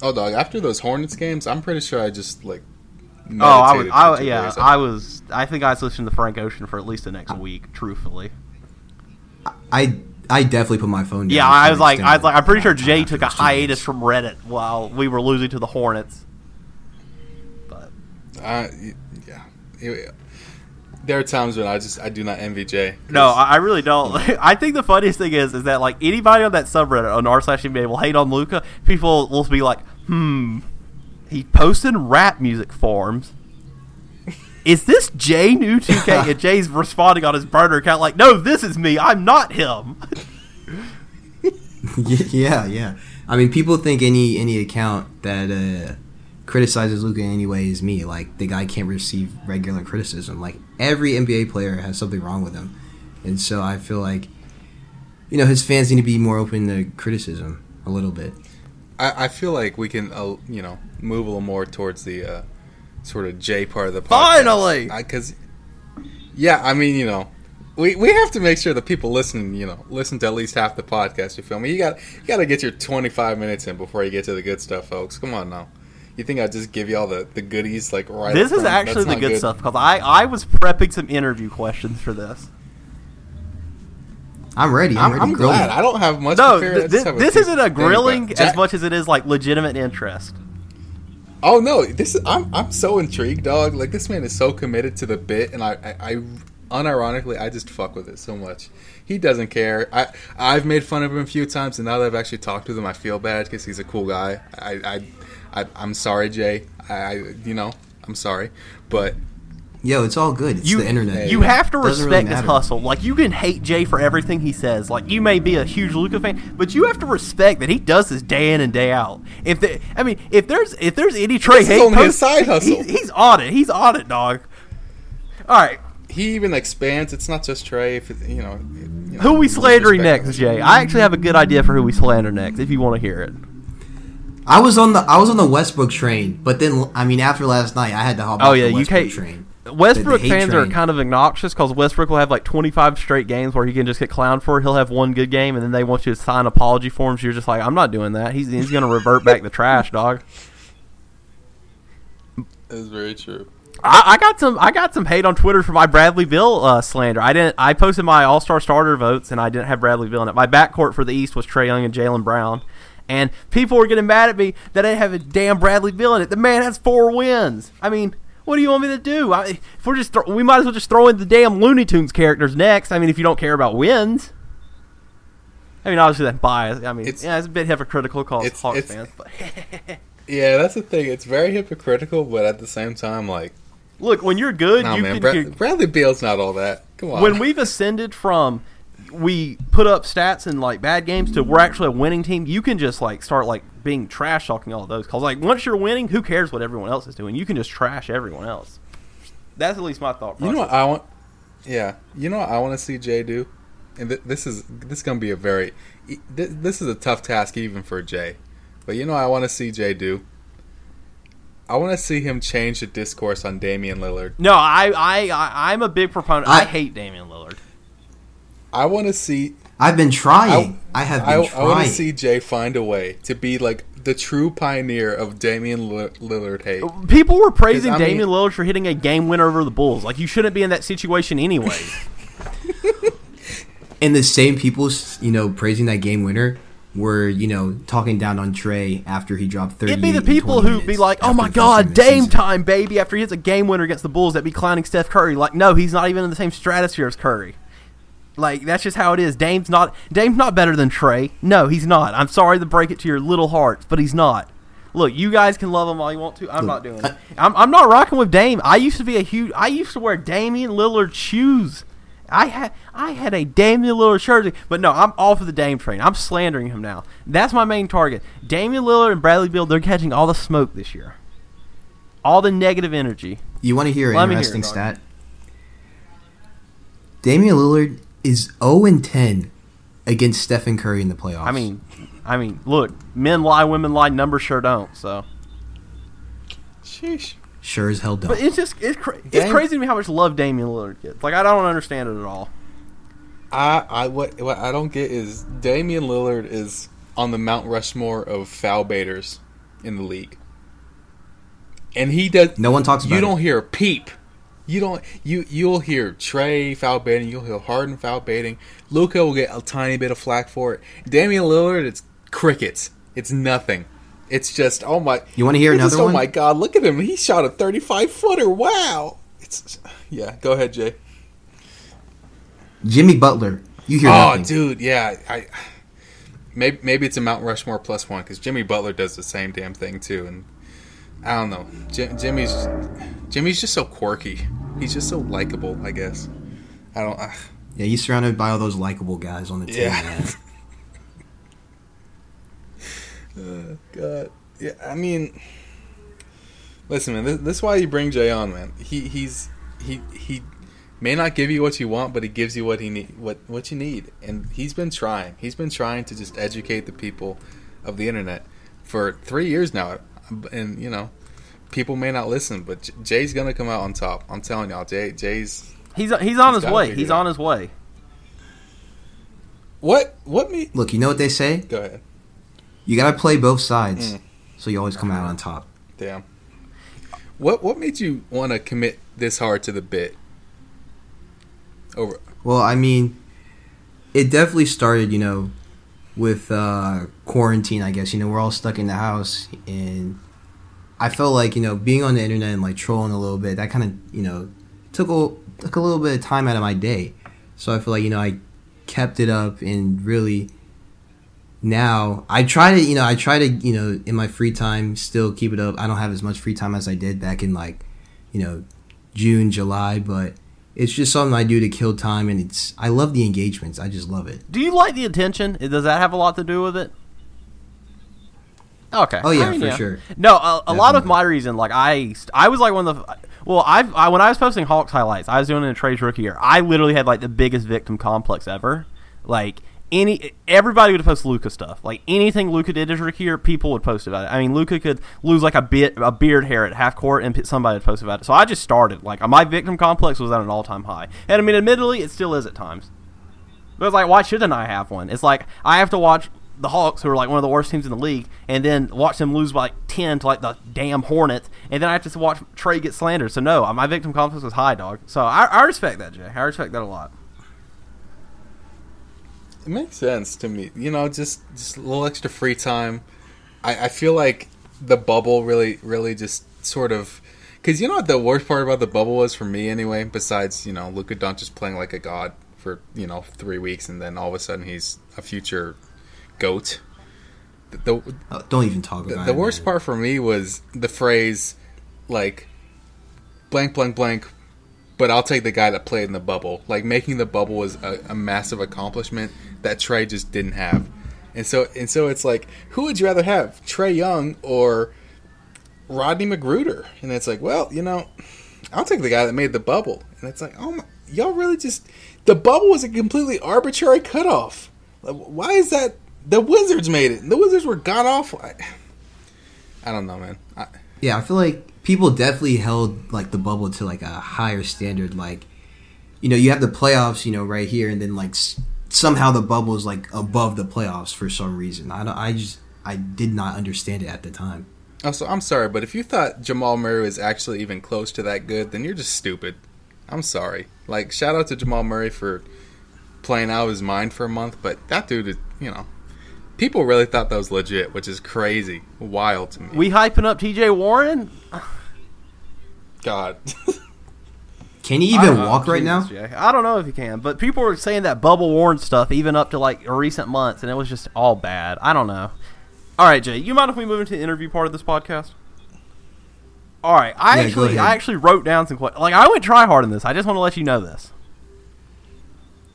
Oh, dog! After those Hornets games, I'm pretty sure I just like. Oh, I was. I, yeah, I was. I think I was listening to Frank Ocean for at least the next week. Truthfully, I I definitely put my phone down. Yeah, I was like, I was like, I'm pretty sure Jay took a hiatus from Reddit while we were losing to the Hornets. But uh, yeah, there are times when I just I do not envy Jay. No, I really don't. I think the funniest thing is is that like anybody on that subreddit on r slash NBA will hate on Luka. People will be like, hmm, he posted rap music forums is this Jay new 2K? and Jay's responding on his burner account like, no, this is me. I'm not him. yeah, yeah. I mean, people think any any account that uh, criticizes Luka in any way is me. Like the guy can't receive regular criticism. Like every NBA player has something wrong with him, and so I feel like you know, his fans need to be more open to criticism a little bit. I, I feel like we can, uh, you know, move a little more towards the uh, sort of J part of the podcast. Finally, because yeah, I mean, you know, we, we have to make sure that people listen, you know, listen to at least half the podcast you film. You got you got to get your 25 minutes in before you get to the good stuff, folks. Come on now. You think I'd just give you all the, the goodies like right? This is actually That's the good, good, stuff because I I was prepping some interview questions for this. I'm ready. I'm, I'm, ready I'm glad. I don't have much. No, th- this, this isn't a grilling as much as it is like legitimate interest. Oh no, this is, I'm I'm so intrigued, dog. Like this man is so committed to the bit, and I, I, I unironically I just fuck with it so much. He doesn't care. I I've made fun of him a few times, and now that I've actually talked with him, I feel bad because he's a cool guy. I I, I am sorry, Jay. I, I you know I'm sorry, but Yo, it's all good. It's you, the internet. You have to respect really his hustle. Like you can hate Jay for everything he says. Like you may be a huge Luka fan, but you have to respect that he does this day in and day out. If the, I mean, if there's if there's any Trae hate, only post, side hustle. He, he's on it. He's on it, dog. All right. He even expands. It's not just Trae. If it, you know, you know who we slandering next, Jay? I actually have a good idea for who we slander next. If you want to hear it. I was on the I was on the Westbrook train, but then I mean after last night I had to hop oh, off yeah, the Westbrook you train. Westbrook fans train. are kind of obnoxious because Westbrook will have like 25 straight games where he can just get clowned for. He'll have one good game, and then they want you to sign apology forms. You're just like, I'm not doing that. He's he's going to revert back the trash, dog. That's very true. I, I, got some I got some hate on Twitter for my Bradley Beal uh, slander. I didn't. I posted my All Star starter votes, and I didn't have Bradley Beal in it. My backcourt for the East was Trae Young and Jaylen Brown. And people were getting mad at me that I didn't have a damn Bradley Beal in it. The man has four wins. I mean, what do you want me to do? I, if we're just, we might as well just throw in the damn Looney Tunes characters next. I mean, if you don't care about wins. I mean, obviously that bias. I mean, it's, yeah, it's a bit hypocritical called it's, Hawks it's, fans, but yeah, that's the thing. It's very hypocritical, but at the same time, like, look, when you're good, nah, you man, can. Bra- Bradley Beal's not all that. Come on. When we've ascended from we put up stats in like bad games to we're actually a winning team, you can just like start like being trash talking all of those. Cause like once you're winning, who cares what everyone else is doing? You can just trash everyone else. That's at least my thought. Process. You know what I want? Yeah, you know what I want to see Jay do, and th- this is this is gonna be a very th- this is a tough task even for Jay, but you know I want to see Jay do. I want to see him change the discourse on Damian Lillard. No, I I, I am a big proponent. I, I hate Damian Lillard. I want to see. I've been trying. I, I have been I, trying. I want to see Jay find a way to be like the true pioneer of Damian Lillard hate. People were praising Damian mean, Lillard for hitting a game winner over the Bulls. Like you shouldn't be in that situation anyway. and the same people, you know, praising that game winner were you know talking down on Trae after he dropped thirty. It'd be the people who'd be like, "Oh my God, Dame time, baby!" After he hits a game winner against the Bulls, that'd be clowning Steph Curry. Like, no, he's not even in the same stratosphere as Curry. Like that's just how it is. Dame's not Dame's not better than Trae. No, he's not. I'm sorry to break it to your little hearts, but he's not. Look, you guys can love him all you want to. I'm not doing it. I'm, I'm not rocking with Dame. I used to be a huge. I used to wear Damian Lillard shoes. I had I had a Damian Lillard shirt, but no, I'm all for the Dame train. I'm slandering him now. That's my main target. Damian Lillard and Bradley Beal. They're catching all the smoke this year. All the negative energy. You want to hear an interesting hear it, stat? Damian Lillard is 0 and 10 against Stephen Curry in the playoffs. I mean, I mean, look, men lie, women lie, numbers sure don't. So, sheesh. Sure as hell don't. But it's just it's, cra- it's crazy to me how much love Damian Lillard gets. Like I don't understand it at all. I I what what I don't get is Damian Lillard is on the Mount Rushmore of foul baiters in the league, and he does. No one talks. You don't it. hear a peep you don't you you'll hear Trae foul baiting, you'll hear Harden foul baiting. Luka will get a tiny bit of flack for it. Damian Lillard, it's crickets. It's nothing. It's just oh my. You want to hear another just, oh one? Oh my god! Look at him. He shot a thirty-five footer. Wow. It's yeah. Go ahead, Jay. Jimmy Butler. You hear? That. Oh, nothing. dude. Yeah. I maybe maybe it's a Mount Rushmore plus one because Jimmy Butler does the same damn thing too, and I don't know. J- Jimmy's Jimmy's just so quirky. He's just so likable. I guess. I don't. Uh, yeah, he's surrounded by all those likable guys on the team. Yeah. uh, God. Yeah. I mean, listen, man. This, this, is why you bring Jay on, man. He he's he he may not give you what you want, but he gives you what he need what what you need. And he's been trying. He's been trying to just educate the people of the internet for three years now. And you know, people may not listen, but Jay's gonna come out on top. I'm telling y'all, Jay. Jay's he's he's on he's his way. He's on his way. What what me? Look, you know what they say. Go ahead. You gotta play both sides, mm. so you always come out on top. Damn. What what made you want to commit this hard to the bit? Over. Well, I mean, it definitely started, you know, with uh, quarantine. I guess you know we're all stuck in the house, and I felt like you know being on the internet and like trolling a little bit. That kind of you know took a took a little bit of time out of my day. So I feel like you know I kept it up and really now I try to you know I try to you know in my free time still keep it up. I don't have as much free time as I did back in like you know June, July, but it's just something I do to kill time, and it's I love the engagements. I just love it. Do you like the attention? Does that have a lot to do with it? Okay. Oh yeah, I mean, for yeah. sure. No, a, a lot of my reason, like I, I was like one of the. Well, I've I, when I was posting Hawks highlights, I was doing it in Trae's rookie year. I literally had like the biggest victim complex ever. Like any everybody would post Luka stuff. Like anything Luka did his rookie year, people would post about it. I mean, Luka could lose like a bit a beard hair at half court, and somebody would post about it. So I just started like my victim complex was at an all time high, and I mean, admittedly, it still is at times. But it's like, why shouldn't I have one? It's like I have to watch the Hawks, who are like one of the worst teams in the league, and then watch them lose by like ten to like the damn Hornets, and then I have to watch Trae get slandered. So no, my victim complex was high, dog. So I, I respect that, Jay. I respect that a lot. It makes sense to me. You know, just just a little extra free time. I, I feel like the bubble really, really just sort of because you know what the worst part about the bubble was for me anyway. Besides, you know, Luka Doncic playing like a god for you know three weeks, and then all of a sudden he's a future goat. The, the oh, don't even talk about the, it. The worst man. part for me was the phrase like blank blank blank but I'll take the guy that played in the bubble. Like making the bubble was a, a, massive accomplishment that Trae just didn't have. And so and so it's like, who would you rather have, Trae Young or Rodney McGruder? And it's like, well, you know, I'll take the guy that made the bubble. And it's like, oh my, y'all really just the bubble was a completely arbitrary cutoff. Like, Why is that? The Wizards made it. The Wizards were god awful. I, I don't know, man. I, yeah, I feel like people definitely held like the bubble to like a higher standard. Like, you know, you have the playoffs, you know, right here, and then like somehow the bubble is like above the playoffs for some reason. I don't, I just I did not understand it at the time. Oh, so I'm sorry, but if you thought Jamal Murray was actually even close to that good, then you're just stupid. I'm sorry. Like shout out to Jamal Murray for playing out of his mind for a month, but that dude is, you know, people really thought that was legit, which is crazy, wild to me. We hyping up T.J. Warren. God. Can he even walk right now? I don't know if he can, but people were saying that bubble Warren stuff even up to like recent months, and it was just all bad. I don't know. All right, Jay, you mind if we move into the interview part of this podcast? All right, I yeah, actually I actually wrote down some questions. Like I went try hard in this. I just want to let you know this.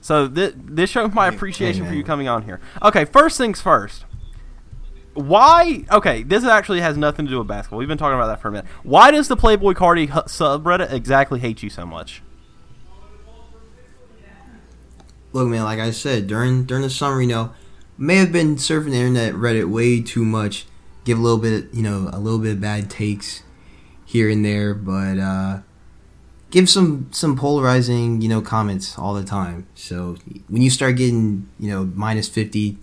So th- this shows my appreciation for you coming on here. Okay, first things first why? Okay, this actually has nothing to do with basketball. We've been talking about that for a minute. Why does the Playboi Carti subreddit exactly hate you so much? Look, man, like I said during during the summer, you know, may have been surfing the internet, Reddit way too much, give a little bit, you know, a little bit of bad takes here and there, but uh, give some some polarizing, you know, comments all the time. So when you start getting, you know, minus fifty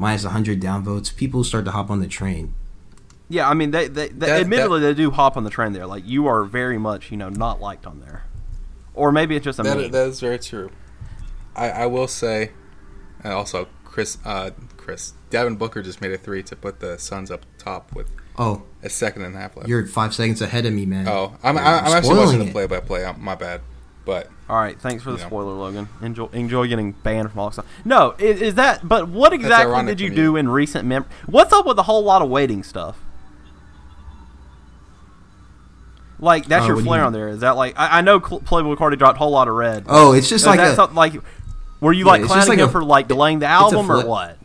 minus 100 downvotes, people start to hop on the train. Yeah, I mean, they, they, they that, admittedly that, they do hop on the train there. Like you are very much, you know, not liked on there, or maybe it's just a that, that is very true. I, I will say, also Chris, uh, Chris Devin Booker just made a three to put the Suns up top with oh a second and a half left. You're five seconds ahead of me, man. Oh, I'm, I'm, I'm actually watching the play by play. I'm, My bad. But all right, thanks for the spoiler, know. Logan. Enjoy enjoy getting banned from all stuff. No, is, is, that? But what exactly did you do in recent mem? What's up with a whole lot of waiting stuff? Like that's uh, your flair on there. Is that like I, I know Playboi Carti dropped a Whole Lotta Red. Oh, it's just like that something like were you yeah, like clowning like him a, for like delaying the album or what?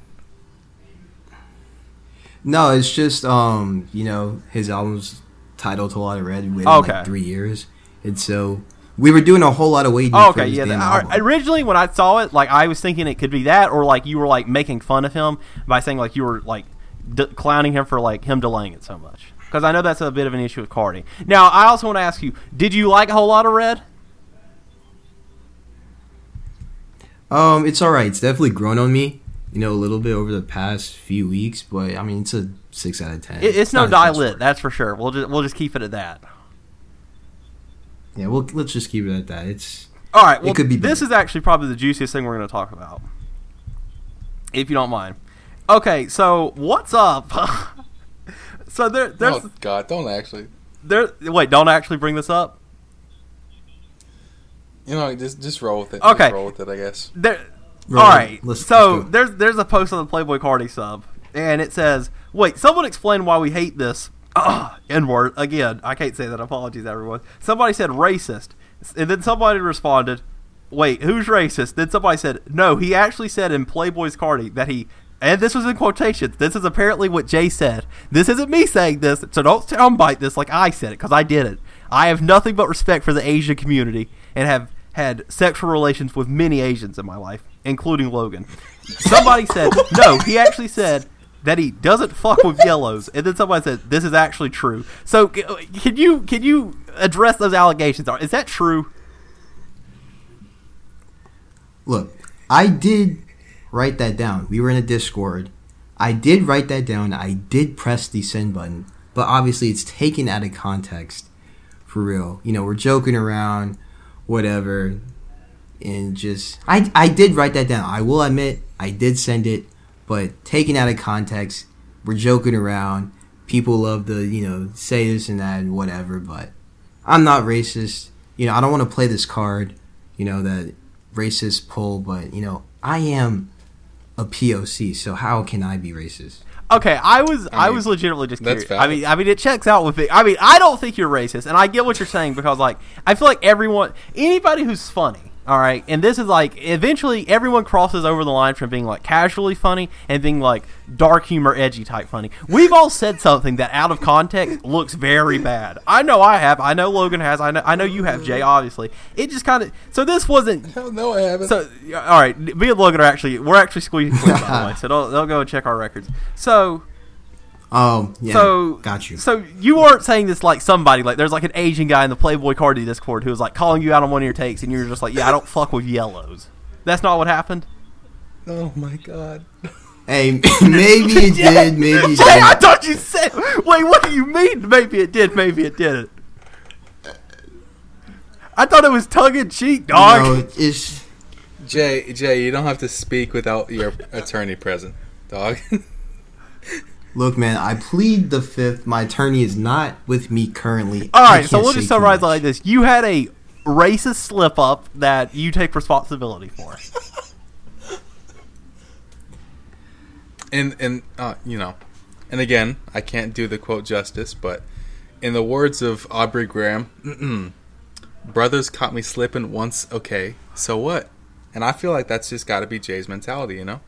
No, it's just um you know his album's titled a lot of red within okay. like three years, and so we were doing a whole lot of waiting. Oh, okay, yeah. The, originally, when I saw it, like I was thinking it could be that, or like you were like making fun of him by saying like you were like d- clowning him for like him delaying it so much. Because I know that's a bit of an issue with Carti. Now, I also want to ask you: Did you like a Whole Lotta Red? Um, it's all right. It's definitely grown on me, you know, a little bit over the past few weeks. But I mean, it's a six out of ten. It, it's, it's no die lit, that's for sure. We'll just we'll just keep it at that. Yeah, well, let's just keep it at that. It's all right. Well, it could be. This is actually probably the juiciest thing we're going to talk about, if you don't mind. Okay, so what's up? so there, there's. Oh God! Don't actually. There. Wait! Don't actually bring this up. You know, just just roll with it. Okay, just roll with it. I guess. There. Roll all right. Let's, so let's there's there's a post on the Playboi Carti sub, and it says, "Wait, someone explain why we hate this." Ah, N word again. I can't say that. Apologies, everyone. Somebody said racist, and then somebody responded, "Wait, who's racist?" Then somebody said, "No, he actually said in Playboy's Carti that he." And this was in quotations. This is apparently what Jay said. This isn't me saying this, so don't soundbite this like I said it, because I did it. I have nothing but respect for the Asian community and have had sexual relations with many Asians in my life, including Logan. Somebody said, no, he actually said that he doesn't fuck with yellows, and then somebody said this is actually true. So uh, can you can you address those allegations? Is that true? Look, I did write that down. We were in a Discord. I did write that down. I did press the send button, but obviously it's taken out of context. For real, you know, we're joking around, whatever, and just I I did write that down. I will admit I did send it but taken out of context, we're joking around. People love to, you know, say this and that and whatever, but I'm not racist. You know, I don't want to play this card, you know, that racist pull, but, you know, I am a POC, so how can I be racist? Okay, I was I, mean, I was legitimately just curious. I mean, I mean, it checks out with it. I mean, I don't think you're racist, and I get what you're saying because, like, I feel like everyone, anybody who's funny, all right, and this is like eventually everyone crosses over the line from being like casually funny and being like dark humor, edgy type funny. We've all said something that out of context looks very bad. I know I have. I know Logan has. I know. I know you have, Jay. Obviously, it just kind of. So this wasn't. Hell no, I haven't. So all right, me and Logan are actually we're actually squeezing by the way. So they'll, they'll go and check our records. So Oh, yeah. So got you. So you weren't saying this like somebody like there's like an Asian guy in the Playboi Carti Discord who was like calling you out on one of your takes, and you're just like, yeah, I don't fuck with yellows. That's not what happened. Oh my god. Hey, maybe it did. Maybe it Jay, did. I thought you said. Wait, what do you mean? Maybe it did. Maybe it didn't. I thought it was tongue in cheek, dog. No, it's Jay. Jay, you don't have to speak without your attorney present, dog. Look, man, I plead the fifth. My attorney is not with me currently. All right, so we'll just summarize like this: you had a racist slip up that you take responsibility for. and and uh, you know, and again, I can't do the quote justice, but in the words of Aubrey Graham, brothers caught me slipping once. Okay, so what? And I feel like that's just got to be Jay's mentality, you know.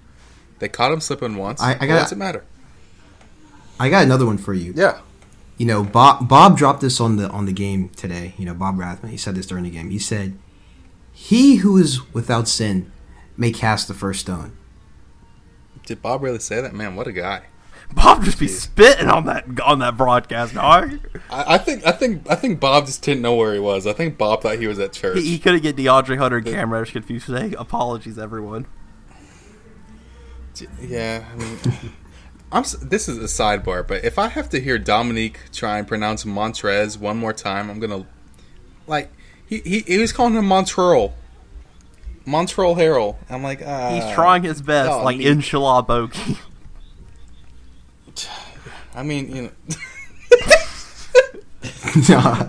They caught him slipping once. I, I got. What's it matter? I got another one for you. Yeah. You know, Bob Bob dropped this on the on the game today. You know, Bob Rathbun. He said this during the game. He said, "He who is without sin may cast the first stone." Did Bob really say that? Man, what a guy! Bob just be spitting on that on that broadcast, dog. I, I, think I think I think Bob just didn't know where he was. I think Bob thought he was at church. He, he couldn't get DeAndre Hunter and Cam Reddish confused today. Apologies, everyone. Yeah, I mean, I'm. This is a sidebar, but if I have to hear Dominique try and pronounce Montrezl one more time, I'm gonna like he he, he was calling him Montreal. Montreal Harrell. I'm like, uh, he's trying his best, oh, like Inshallah Boki. I mean, you know.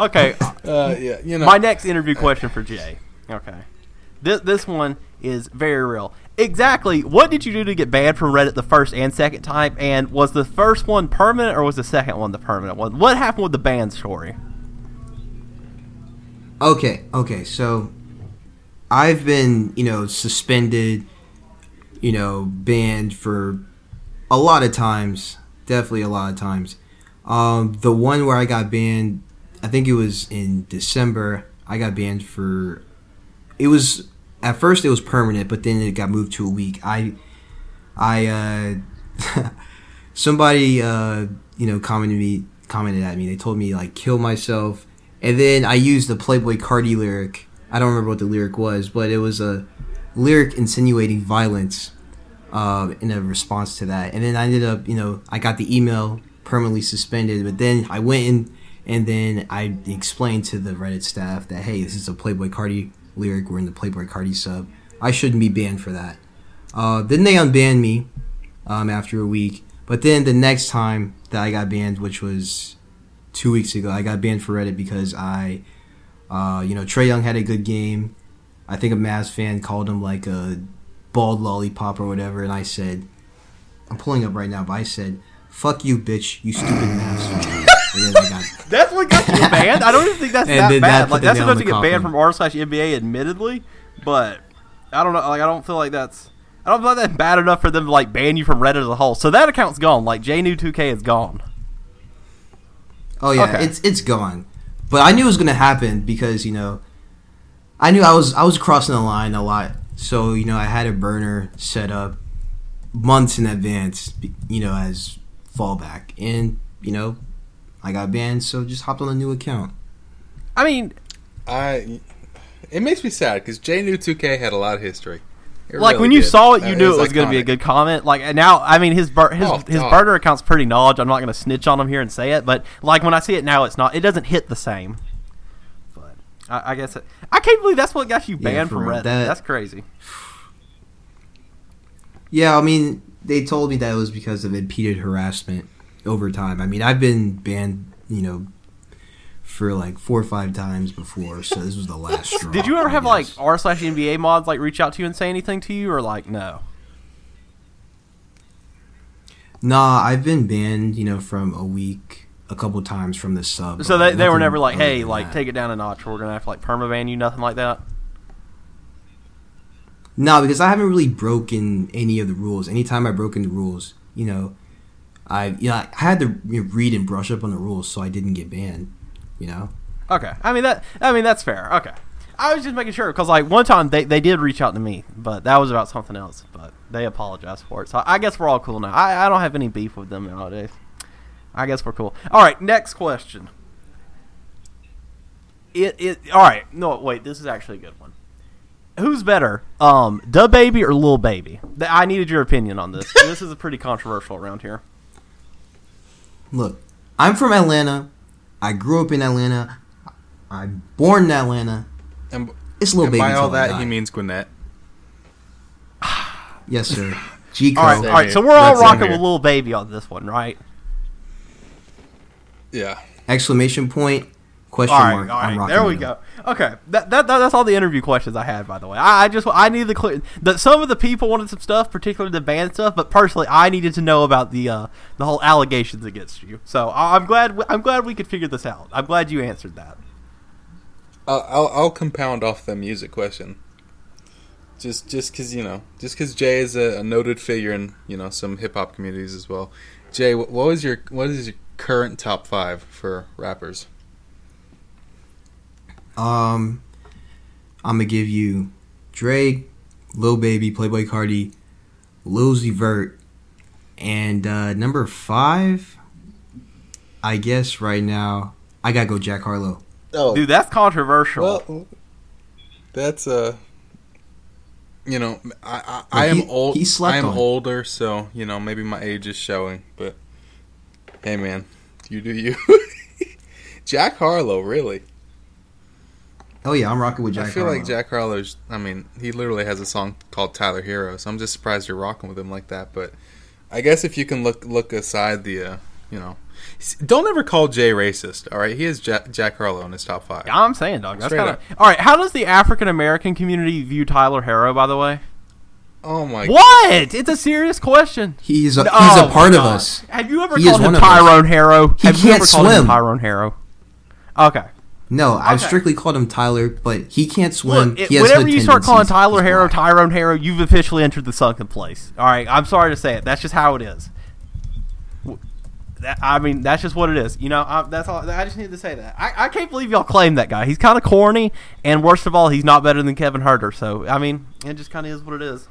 okay. Uh, yeah, you know. My next interview question for Jay. Okay. This this one is very real exactly what did you do to get banned from Reddit the first and second time? And was the first one permanent or was the second one the permanent one? What happened with the ban story? Okay, okay, so I've been, you know, suspended, you know, banned for a lot of times. Definitely a lot of times. Um, the one where I got banned, I think it was in December. I got banned for. It was at first it was permanent, but then it got moved to a week. I, I, uh, somebody, uh, you know, commented me, commented at me. They told me like kill myself, and then I used the Playboi Carti lyric. I don't remember what the lyric was, but it was a lyric insinuating violence uh, in a response to that. And then I ended up, you know, I got the email permanently suspended, but then I went in and then I explained to the Reddit staff that, hey, this is a Playboi Carti lyric. We're in the Playboi Carti sub. I shouldn't be banned for that. Uh, then they unbanned me um, after a week. But then the next time that I got banned, which was two weeks ago, I got banned for Reddit because I, uh, you know, Trae Young had a good game. I think a Mavs fan called him like a bald lollipop or whatever, and I said, I'm pulling up right now, but I said, "Fuck you, bitch, you stupid Mavs fan." that's what got you banned. I don't even think that's that bad. That like that's enough to get banned from r slash NBA, admittedly, but I don't know. Like I don't feel like that's. I don't feel like that's bad enough for them to like ban you from Reddit as a whole. So that account's gone. Like JayNew2k is gone. Oh yeah, okay. it's it's gone. But I knew it was gonna happen because you know, I knew I was I was crossing the line a lot. So you know, I had a burner set up months in advance. You know, as fallback, and you know, I got banned, so just hopped on a new account. I mean, I it makes me sad because JayNew2k had a lot of history. It like really when you did. saw it, you uh, knew it was, was going to be a good comment. Like now, I mean, his bur- his oh, his burner account's pretty knowledge. I'm not going to snitch on him here and say it, but like when I see it now, it's not. It doesn't hit the same. But I, I guess it, I can't believe that's what got you banned yeah, from Reddit. That, that's crazy. Yeah, I mean, they told me that it was because of impeded harassment over time. I mean, I've been banned, you know, for like four or five times before, so this was the last straw. Did you ever I have guess. like r slash NBA mods like reach out to you and say anything to you, or like no? Nah, I've been banned, you know, from a week a couple times from the sub. So they, they were never like, hey, like that. take it down a notch. We're gonna have to like permaban you, nothing like that. No, because I haven't really broken any of the rules. Anytime I broken the rules, you know, I you know, I had to read and brush up on the rules so I didn't get banned. You know. Okay, I mean that. I mean that's fair. Okay, I was just making sure because like one time they, they did reach out to me, but that was about something else. But they apologized for it, so I guess we're all cool now. I, I don't have any beef with them nowadays. I guess we're cool. All right, next question. It it all right. No, wait. This is actually a good one. Who's better, um, DaBaby or Lil Baby? I needed your opinion on this. this is a pretty controversial around here. Look, I'm from Atlanta. I grew up in Atlanta. I'm born in Atlanta. And, it's Lil Baby. By all that, he means Gwinnett. yes, sir. G All right, all right. So we're all That's rocking with Lil Baby on this one, right? Yeah. Exclamation point. Question all right, mark. All right, there we go. Okay, that, that, that's all the interview questions I had. By the way, I, I just I needed the clear that some of the people wanted some stuff, particularly the band stuff, but personally, I needed to know about the uh, the whole allegations against you. So I'm glad I'm glad we could figure this out. I'm glad you answered that. I'll I'll, I'll compound off the music question. Just just because you know, just because Jay is a, a, noted figure in you know some hip hop communities as well. Jay, what, what was your what is your current top five for rappers? Um, I'm gonna give you Drake, Lil Baby, Playboi Carti, Lil Uzi Vert, and uh, number five. I guess right now I gotta go Jack Harlow. Oh, dude, that's controversial. Well, that's uh you know, I I, I am he, old. I am on. older, so you know maybe my age is showing. But hey, man, you do you. Jack Harlow, really? Oh yeah, I'm rocking with Jack. I feel Harlow. like Jack Harlow's. I mean, he literally has a song called Tyler Herro, so I'm just surprised you're rocking with him like that. But I guess if you can look look aside the, uh, you know, don't ever call Jay racist. All right, he has Jack, Jack Harlow in his top five. Yeah, I'm saying, dog. That's kind of all right. How does the African American community view Tyler Herro? By the way. Oh my! God. What? It's a serious question. He's a, he's oh a part of us. Have you ever he called him Tyrone Herro? He Have can't you ever swim. Called him Tyrone Herro. Okay. No, okay. I've strictly called him Tyler, but he can't swim. Look, he whenever you start calling Tyler Herro Tyrone Herro, you've officially entered the sunken place. All right, I'm sorry to say it. That's just how it is. that, I mean, that's just what it is. You know, I, that's all. I just need to say that. I, I can't believe y'all claim that guy. He's kind of corny, and worst of all, he's not better than Kevin Huerter. So, I mean, it just kind of is what it is.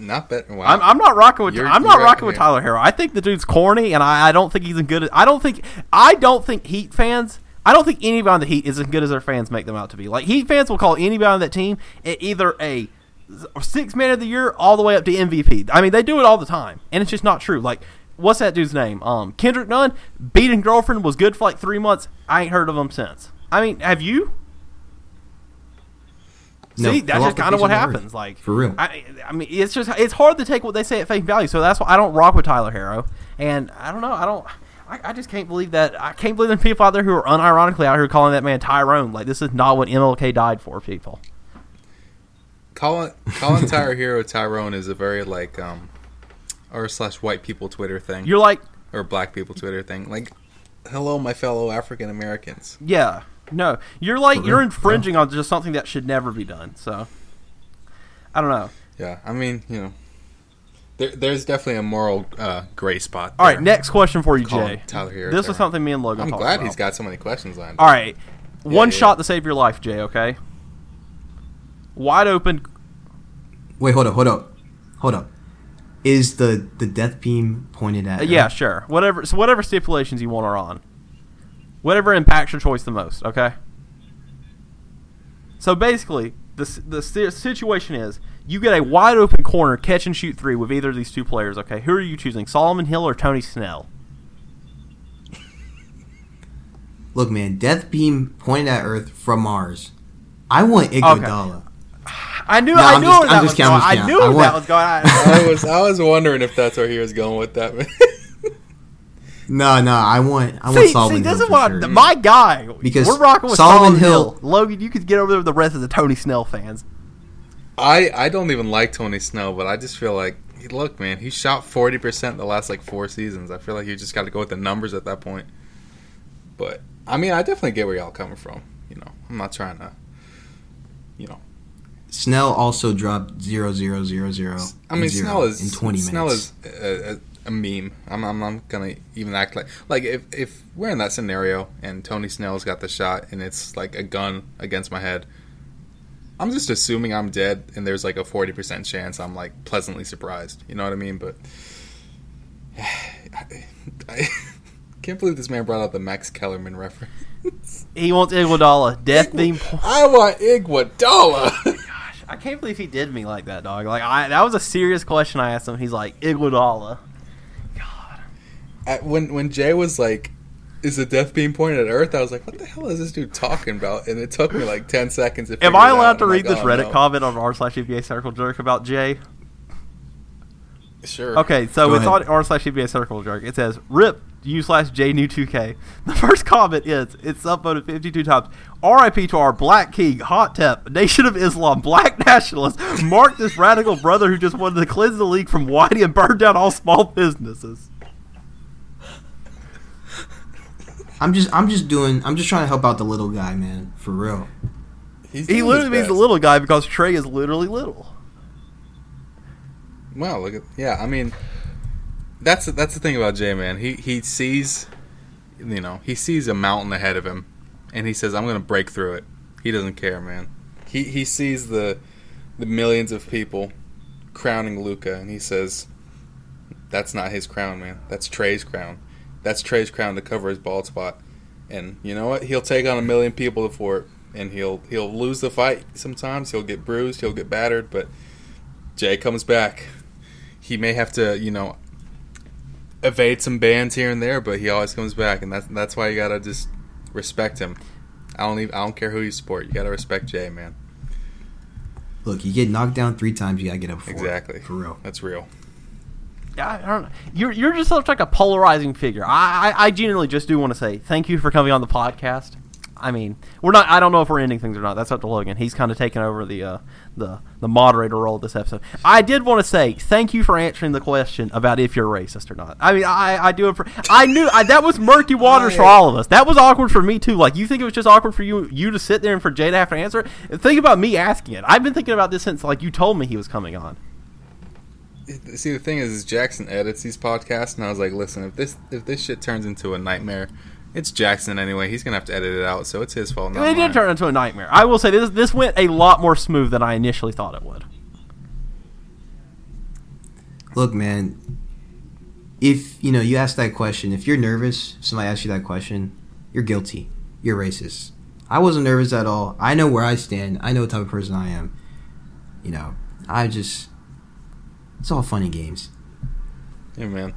Not better. Wow. I'm, I'm not rocking with. You're, I'm not rocking with Tyler Herro. I think the dude's corny, and I, I don't think he's as good. As, I don't think. I don't think Heat fans. I don't think anybody on the Heat is as good as their fans make them out to be. Like Heat fans will call anybody on that team either a six man of the year all the way up to MVP. I mean, they do it all the time, and it's just not true. Like, what's that dude's name? Um, Kendrick Nunn, beating girlfriend was good for like three months. I ain't heard of him since. I mean, have you? No, See, that's just kind of what happens. Like for real. I, I, mean, it's just it's hard to take what they say at face value. So that's why I don't rock with Tyler Herro. And I don't know. I don't. I, I just can't believe that. I can't believe there's people out there who are unironically out here calling that man Tyrone. Like this is not what MLK died for, people. Colin Colin Tyler Herro Tyrone is a very like um r slash white people Twitter thing. You're like or black people Twitter thing. Like, hello, my fellow African Americans. Yeah, no, you're like you're infringing on just something that should never be done. So, I don't know. Yeah, I mean, you know, there, there's definitely a moral uh, gray spot. All right, next question for you, Jay. Tyler here. This is something me and Logan. I'm glad about. he's got so many questions lined. All right, yeah, one yeah, shot yeah. to save your life, Jay. Okay, wide open. Wait, hold up, hold up, hold up. Is the the death beam pointed at? Uh, yeah, sure. Whatever. So whatever stipulations you want are on. Whatever impacts your choice the most. Okay. So basically, the the situation is you get a wide open corner catch and shoot three with either of these two players. Okay, who are you choosing, Solomon Hill or Tony Snell? Look, man, death beam pointed at Earth from Mars. I want Iguodala. Okay. I knew. No, I knew just, that was going. I knew I want, that was going. I was. I was wondering if that's where he was going with that. no, no. I want. I want see, Solomon see, this Hill is what sure. my guy. Because we're rocking with Solomon, Solomon Hill. Hill. Logan, you could get over there with the rest of the Tony Snell fans. I I don't even like Tony Snell, but I just feel like look, man, he shot forty percent the last like four seasons. I feel like you just got to go with the numbers at that point. But I mean, I definitely get where y'all coming from. You know, I'm not trying to, you know, Snell also dropped zero zero zero zero. I mean, Snell is in twenty Snell minutes. Snell is a, a, meme. I'm, I'm not gonna even act like like if if we're in that scenario and Tony Snell's got the shot and it's like a gun against my head, I'm just assuming I'm dead and there's like a forty percent chance I'm like pleasantly surprised. You know what I mean? But I, I can't believe this man brought out the Max Kellerman reference. He wants Iguodala. Death beam. I want Iguodala. Oh I can't believe he did me like that, dog. Like I, that was a serious question I asked him. He's like Iguodala. God. At, when when Jay was like, "Is the death beam pointed at Earth?" I was like, "What the hell is this dude talking about?" And it took me like ten seconds. Am I allowed to read like, this oh, Reddit no. comment on r slash NBA Circle Jerk about Jay? Sure. Okay, so Go it's ahead. on r slash NBA Circle Jerk. It says, "Rip u slash j new 2k the first comment is it's upvoted 52 times rip to our black king Hotep nation of islam black nationalist mark this radical brother who just wanted to cleanse the league from whitey and burn down all small businesses i'm just i'm just doing i'm just trying to help out the little guy man for real he literally means the little guy because Trae is literally little wow look at yeah i mean that's that's the thing about Jay, man. He he sees, you know, he sees a mountain ahead of him, and he says, "I'm gonna break through it." He doesn't care, man. He he sees the the millions of people crowning Luka, and he says, "That's not his crown, man. That's Trae's crown. That's Trae's crown to cover his bald spot." And you know what? He'll take on a million people for it, and he'll he'll lose the fight sometimes. He'll get bruised. He'll get battered, but Jay comes back. He may have to, you know, evade some bans here and there, but he always comes back, and that's that's why you gotta just respect him. I don't even, I don't care who you support. You gotta respect Jay, man. Look, you get knocked down three times, you gotta get up. For exactly, for real. That's real. I don't know. You're you're just like a polarizing figure. I, I I genuinely just do want to say thank you for coming on the podcast. I mean, we're not. I don't know if we're ending things or not. That's up to Logan. He's kind of taken over the uh, the the moderator role of this episode. I did want to say thank you for answering the question about if you're racist or not. I mean, I I do it for. I knew I, that was murky waters for all of us. That was awkward for me too. Like you think it was just awkward for you you to sit there and for Jay to have to answer. it. Think about me asking it. I've been thinking about this since like you told me he was coming on. See the thing is, is Jackson edits these podcasts, and I was like, listen, if this if this shit turns into a nightmare, it's Jackson anyway. He's gonna have to edit it out, so it's his fault. It did turn into a nightmare. I will say this this went a lot more smooth than I initially thought it would. Look, man. If you know you ask that question, if you're nervous, somebody asks you that question, you're guilty. You're racist. I wasn't nervous at all. I know where I stand. I know what type of person I am. You know, I just it's all funny games. Yeah, man.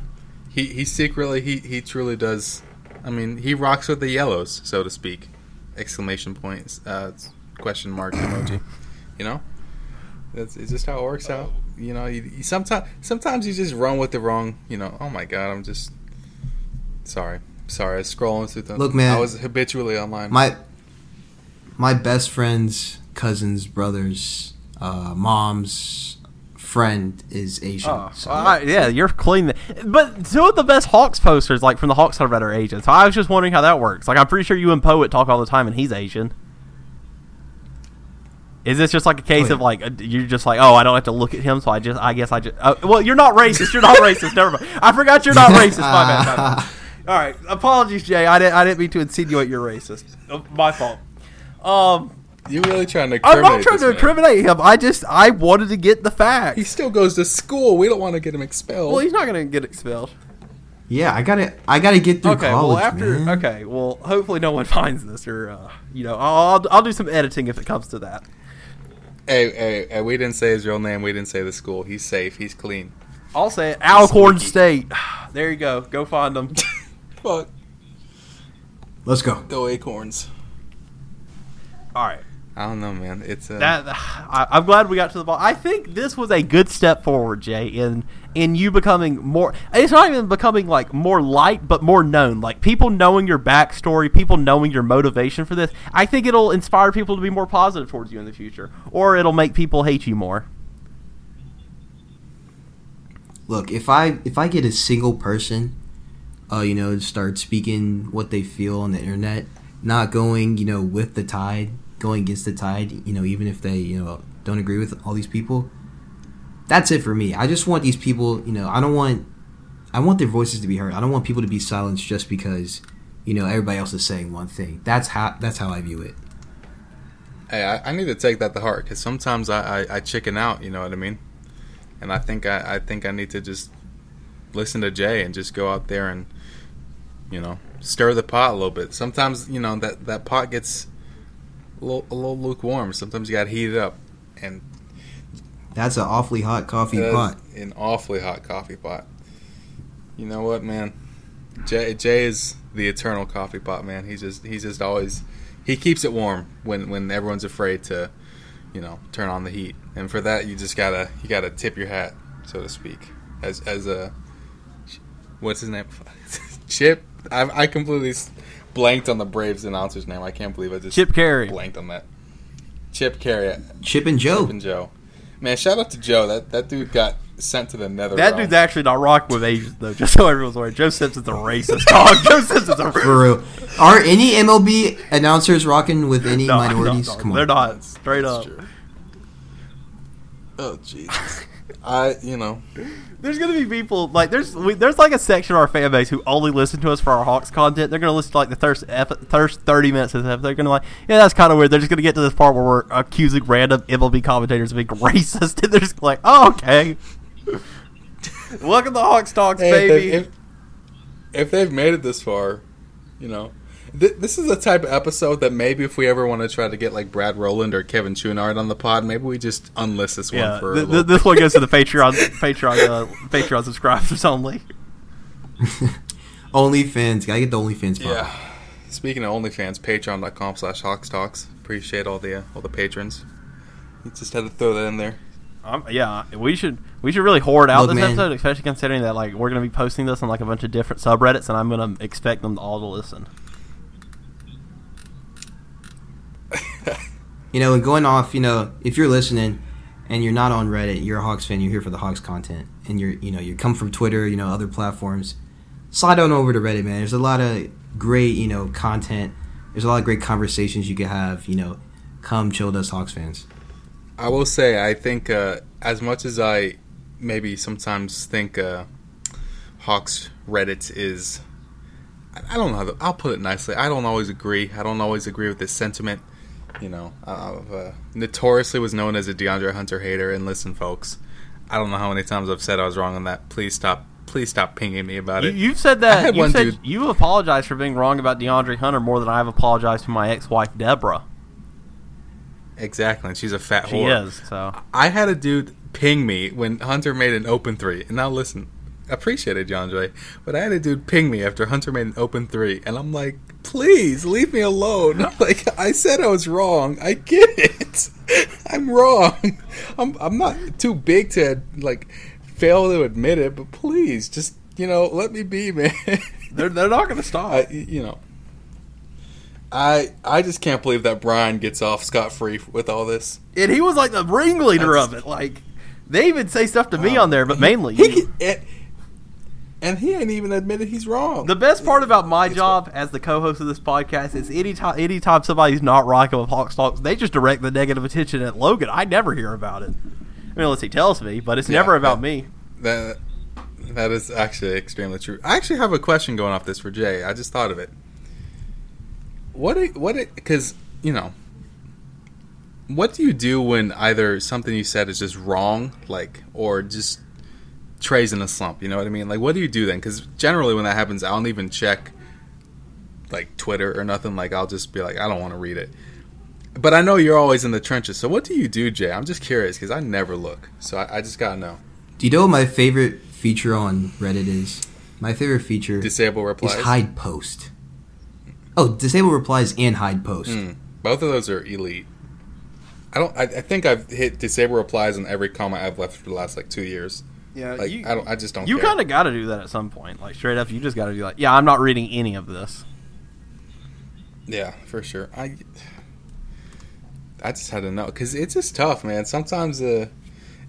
He he secretly he he truly does. I mean, he rocks with the yellows, so to speak. Exclamation points, uh, question mark emoji. You know, that's it's just how it works out. You know, you, you sometimes sometimes you just run with the wrong. You know, oh my god, I'm just sorry, sorry. I was scrolling through the. Look, man, I was habitually online. My my best friends, cousins, brothers, uh, moms, friend is Asian. Oh, so, uh, yeah, you're clean. But two of the best Hawks posters, like from the Hawks side, are Asian. So I was just wondering how that works. Like, I'm pretty sure you and Poet talk all the time, and he's Asian. Is this just like a case oh, yeah. of like you're just like oh I don't have to look at him so I just I guess I just uh, well you're not racist you're not racist never mind I forgot you're not racist my bad, my bad. all right apologies Jay I didn't I didn't mean to insinuate you're racist oh, my fault um you really trying to? I'm not trying to man. incriminate him. I just I wanted to get the facts. He still goes to school. We don't want to get him expelled. Well, he's not going to get expelled. Yeah, I gotta, I gotta get through okay, college. Well, after, man. okay, well, hopefully no one finds this, or uh, you know, I'll, I'll, I'll do some editing if it comes to that. Hey, hey, hey, we didn't say his real name. We didn't say the school. He's safe. He's clean. I'll say it. Alcorn State. There you go. Go find them. Fuck. Let's go. Go Acorns. All right. I don't know, man. It's uh... that. I, am glad we got to the ball. I think this was a good step forward, Jay, in in you becoming more. It's not even becoming like more light, but more known. Like people knowing your backstory, people knowing your motivation for this. I think it'll inspire people to be more positive towards you in the future, or it'll make people hate you more. Look, if I if I get a single person, uh, you know, start speaking what they feel on the internet, not going, you know, with the tide going against the tide, you know, even if they, you know, don't agree with all these people. That's it for me. I just want these people, you know, I don't want I want their voices to be heard. I don't want people to be silenced just because, you know, everybody else is saying one thing. That's how that's how I view it. Hey, I, I need to take that to heart because sometimes I, I, I, chicken out. You know what I mean? And I think I, I think I need to just listen to Jay and just go out there and you know stir the pot a little bit. Sometimes you know that that pot gets little, a little lukewarm. Sometimes you got to heat it up, and that's an awfully hot coffee pot. An awfully hot coffee pot. You know what, man? Jay, Jay is the eternal coffee pot man. He's just he's just always he keeps it warm when when everyone's afraid to, you know, turn on the heat. And for that, you just gotta you gotta tip your hat, so to speak, as as a what's his name, Chip. I I completely blanked on the Braves announcer's name. I can't believe I just Chip Caray blanked on that. Chip Caray. Chip and Joe. Chip and Joe. Man, shout out to Joe. That that dude got sent to the nether. That realm. dude's actually not rocking with Asians though. Just so everyone's aware, Joe Simpson's a racist dog. Joe Simpson's a for real. Are any MLB announcers rocking with any no, minorities? No, no, Come on, they're not. Straight That's up. True. Oh Jesus. I you know there's gonna be people like there's we, there's like a section of our fan base who only listen to us for our Hawks content. They're gonna listen to like the first first thirty minutes of this. They're gonna like, yeah, that's kind of weird. They're just gonna get to this part where we're accusing random MLB commentators of being racist, and they're just like, oh, okay. Welcome to Hox Talks, hey, baby. If, if they've made it this far, you know, th- this is a type of episode that maybe if we ever want to try to get like Brad Rowland or Kevin Chouinard on the pod, maybe we just unlist this yeah, one for. Th- th- this one goes to the Patreon, Patreon, uh, Patreon subscribers only. OnlyFans, gotta get the OnlyFans. Part. Yeah. Speaking of OnlyFans, Patreon.com slash Hox Talks. Appreciate all the uh, all the patrons. You just had to throw that in there. Um, yeah, we should we should really hoard out Look, this man. episode, especially considering that like we're gonna be posting this on like a bunch of different subreddits, and I'm gonna expect them all to listen. You know, and going off, you know, if you're listening and you're not on Reddit, you're a Hawks fan, you're here for the Hawks content, and you're, you know, you come from Twitter, you know, other platforms, slide on over to Reddit, man. There's a lot of great, you know, content. There's a lot of great conversations you could have. You know, come chill with us Hawks fans. I will say, I think uh, as much as I maybe sometimes think uh, Hawks Reddit is. I don't know I'll put it nicely. I don't always agree. I don't always agree with this sentiment. You know, I uh, notoriously was known as a DeAndre Hunter hater. And listen, folks, I don't know how many times I've said I was wrong on that. Please stop. Please stop pinging me about it. You, have said that. You said dude. you apologized for being wrong about DeAndre Hunter more than I've apologized to my ex-wife Deborah. Exactly, and she's a fat she whore. is. So I had a dude ping me when Hunter made an open three, and now listen, appreciate it, John but I had a dude ping me after Hunter made an open three, and I'm like, please leave me alone. like I said, I was wrong. I get it. I'm wrong. I'm I'm not too big to like fail to admit it, but please just you know let me be, man. they're they're not going to stop. I, you know. I I just can't believe that Brian gets off scot free with all this. And he was like the ringleader That's, of it. Like they even say stuff to me on there, but mainly he, he and, eh, and, he ain't even admitted he's wrong. The best part about my it's job as the co-host of this podcast is anytime anytime somebody's not rocking with Hox Talks, they just direct the negative attention at Logan. I never hear about it. I mean, unless he tells me, but it's yeah, never about that, me. That that is actually extremely true. I actually have a question going off this for Jay. I just thought of it what it, what because you know what do you do when either something you said is just wrong like or just Trae's in a slump you know what I mean? Like what do you do then? Because generally when that happens I don't even check like Twitter or nothing. Like I'll just be like I don't want to read it. But I know you're always in the trenches. So what do you do Jay? I'm just curious because I never look. So I, I just gotta know. Do you know what my favorite feature on Reddit is? My favorite feature disable replies? is hide post. Oh, disable replies and hide post. Mm, both of those are elite. I don't. I, I, think I've hit disable replies on every comment I've left for the last like two years. Yeah, like you, I don't. I just don't. You kind of got to do that at some point. Like straight up, you just got to be like, yeah, I'm not reading any of this. Yeah, for sure. I. I just had to know because it's just tough, man. Sometimes, uh,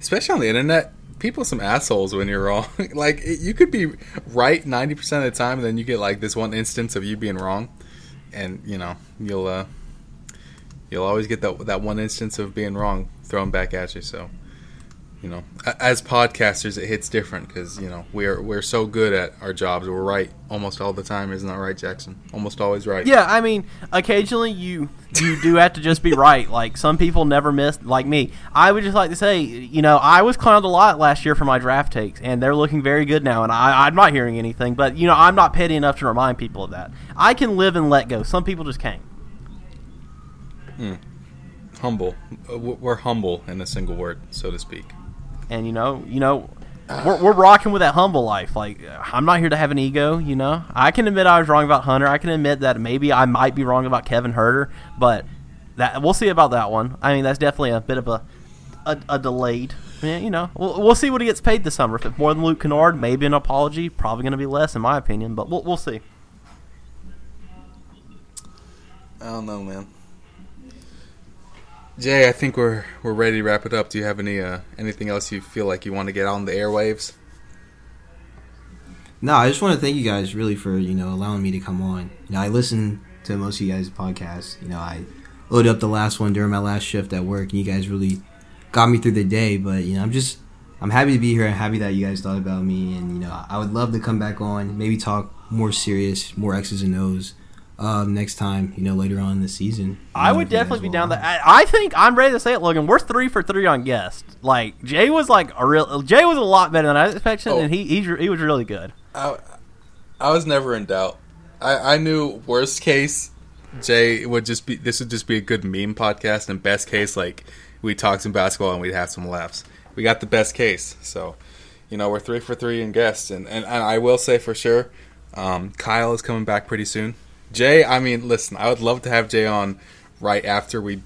especially on the internet, people are some assholes when you're wrong. like it, you could be right ninety percent of the time, and then you get like this one instance of you being wrong and you know you'll uh, you'll always get that that one instance of being wrong thrown back at you. So you know, as podcasters, it hits different because you know we're we're so good at our jobs. We're right almost all the time, isn't that right, Jackson? Almost always right. Yeah, I mean, occasionally you you do have to just be right. Like some people never miss. Like me, I would just like to say, you know, I was clowned a lot last year for my draft takes, and they're looking very good now. And I, I'm not hearing anything, but you know, I'm not petty enough to remind people of that. I can live and let go. Some people just can't. Hmm. Humble. Uh, we're humble in a single word, so to speak and you know, you know, we're, we're rocking with that humble life. Like I'm not here to have an ego. You know, I can admit I was wrong about Hunter. I can admit that maybe I might be wrong about Kevin Huerter, but that we'll see about that one. I mean, that's definitely a bit of a a, a delayed. You know, we'll, we'll see what he gets paid this summer. If it's more than Luke Kennard, maybe an apology. Probably going to be less, in my opinion, but we'll we'll see. I don't know, man. Jay, I think we're we're ready to wrap it up. Do you have any uh, anything else you feel like you want to get on the airwaves? No, I just want to thank you guys really for you know allowing me to come on. You know, I listen to most of you guys' podcasts. You know, I loaded up the last one during my last shift at work, and you guys really got me through the day. But you know, I'm just I'm happy to be here. I'm happy that you guys thought about me, and you know, I would love to come back on, maybe talk more serious, more X's and O's um, next time, you know, later on in the season. I would definitely be down that. I, I, think I'm ready to say it, Logan. We're three for three on guest. Like Jay was like a real. Jay was a lot better than I expected, oh. and he, he he was really good. I, I was never in doubt. I, I knew worst case, Jay would just be. This would just be a good meme podcast, and best case, like we talk some basketball and we'd have some laughs. We got the best case, so you know we're three for three in guests, and and, and I will say for sure, um, Kyle is coming back pretty soon. Jay, I mean, listen, I would love to have Jay on right after we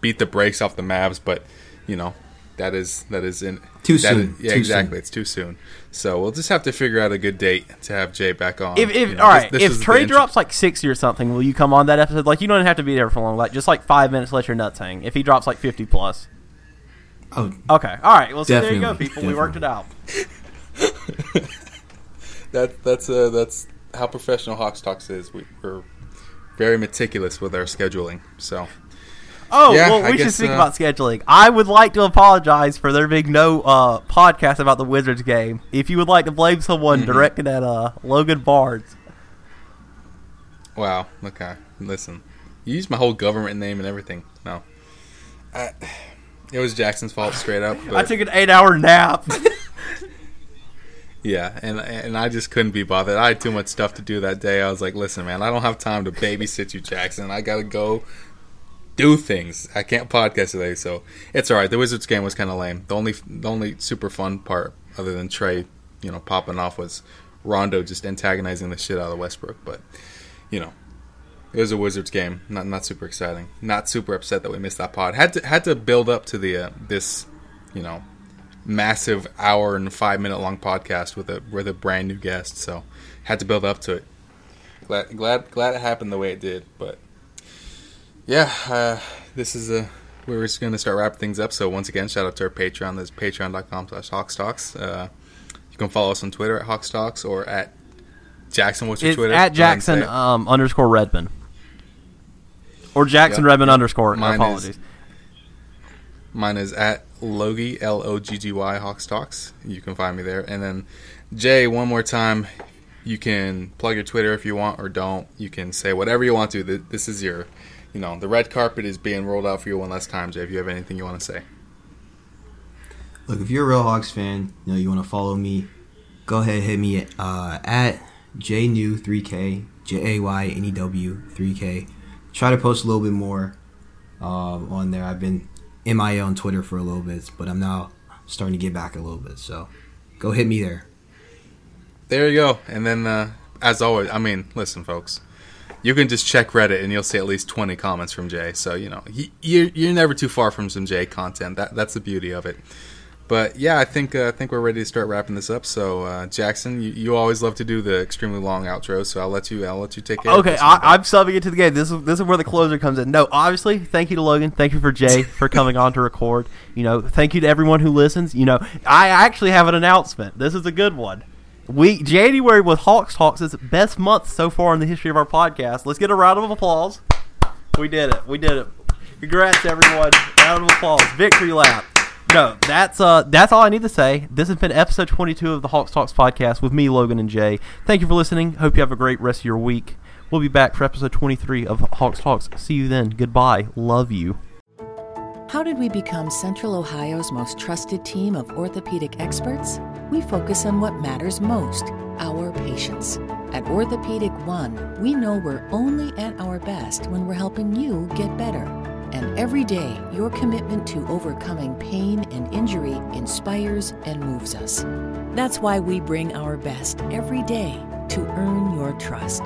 beat the brakes off the Mavs, but you know that is that is in too soon. Is, yeah, too exactly. Soon. It's too soon. So we'll just have to figure out a good date to have Jay back on. If, if you know, all right, this, this if Trae drops like sixty or something, will you come on that episode? Like you don't have to be there for long. Like just like five minutes, let your nuts hang. If he drops like fifty plus. Oh, okay. All right. Well, so there you go, people. Definitely. We worked it out. that that's uh that's how professional Hox Talks is. We, are very meticulous with our scheduling. So, Oh, yeah, well, we I should guess, speak uh, about scheduling. I would like to apologize for there being no uh, podcast about the Wizards game. If you would like to blame someone, mm-hmm. directed at uh, Logan Barnes. Wow. Okay. Listen, you used my whole government name and everything. No. I, it was Jackson's fault, straight up. I took an eight-hour nap. yeah, and and I just couldn't be bothered. I had too much stuff to do that day. I was like, "Listen, man, I don't have time to babysit you, Jackson. I gotta go do things. I can't podcast today, so it's all right. The Wizards game was kind of lame. The only the only super fun part, other than Trae, you know, popping off, was Rondo just antagonizing the shit out of Westbrook. But you know, it was a Wizards game. Not not super exciting. Not super upset that we missed that pod. Had to had to build up to the uh, this, you know, massive hour and five minute long podcast with a with a brand new guest. So had to build up to it. Glad glad glad it happened the way it did. But yeah, uh, this is a we're just going to start wrapping things up. So once again, shout out to our Patreon. That's patreon.com slash Hoxtalks. Uh, you can follow us on Twitter at Hoxtalks or at Jackson. What's your it's Twitter? At Jackson um, underscore Redmond. Or Jackson yep. Redmond yep. underscore. Mine apologies. Mine is at Logie, L O G G Y Hox Talks. You can find me there. And then, Jay, one more time, you can plug your Twitter if you want or don't. You can say whatever you want to. This is your you know, the red carpet is being rolled out for you one last time, Jay. If you have anything you want to say. Look, if you're a real Hawks fan, you know you want to follow me, go ahead hit me uh, at jnew3k j a y n e w 3k. Try to post a little bit more uh, on there. I've been MIA on Twitter for a little bit, but I'm now starting to get back a little bit. So go hit me there. There you go. And then, uh, as always, I mean, listen, folks you can just check Reddit and you'll see at least 20 comments from Jay. So, you know, you're, you're never too far from some Jay content. That That's the beauty of it. But yeah, I think uh, I think we're ready to start wrapping this up. So uh, Jackson, you, you, always love to do the extremely long outro, so I'll let you I'll let you take it. Okay, I, am subbing it to the game. This is this is where the closer comes in. No, obviously, thank you to Logan. Thank you for Jay for coming on to record. You know, thank you to everyone who listens. You know, I actually have an announcement. This is a good one. We January with Hox Talks is best month so far in the history of our podcast. Let's get a round of applause. We did it. We did it. Congrats, everyone. Round of applause. Victory lap. No, that's uh that's all I need to say. This has been episode 22 of the Hox Talks podcast with me, Logan and Jay. Thank you for listening. Hope you have a great rest of your week. We'll be back for episode 23 of Hox Talks. See you then. Goodbye. Love you. How did we become Central Ohio's most trusted team of orthopedic experts? We focus on what matters most our patients. At Orthopedic One, we know we're only at our best when we're helping you get better. And every day, your commitment to overcoming pain and injury inspires and moves us. That's why we bring our best every day to earn your trust.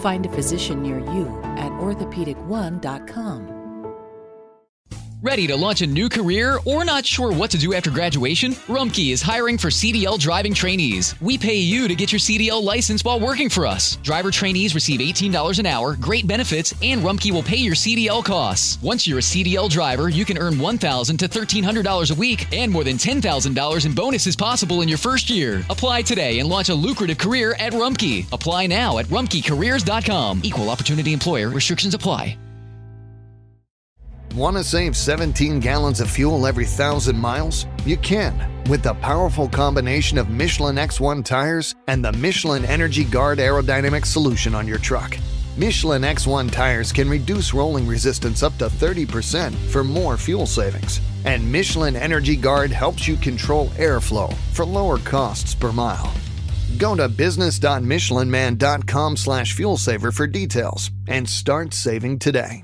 Find a physician near you at orthopedic1.com. Ready to launch a new career or not sure what to do after graduation? Rumpke is hiring for CDL driving trainees. We pay you to get your CDL license while working for us. Driver trainees receive $18 an hour, great benefits, and Rumpke will pay your CDL costs. Once you're a CDL driver, you can earn $1,000 to $1,300 a week and more than $10,000 in bonuses possible in your first year. Apply today and launch a lucrative career at Rumpke. Apply now at rumpkecareers.com. Equal opportunity employer. Restrictions apply. Want to save 17 gallons of fuel every thousand miles? You can with the powerful combination of Michelin X1 tires and the Michelin Energy Guard aerodynamic solution on your truck. Michelin X1 tires can reduce rolling resistance up to 30% for more fuel savings. And Michelin Energy Guard helps you control airflow for lower costs per mile. Go to business.michelinman.com slash fuel saver for details and start saving today.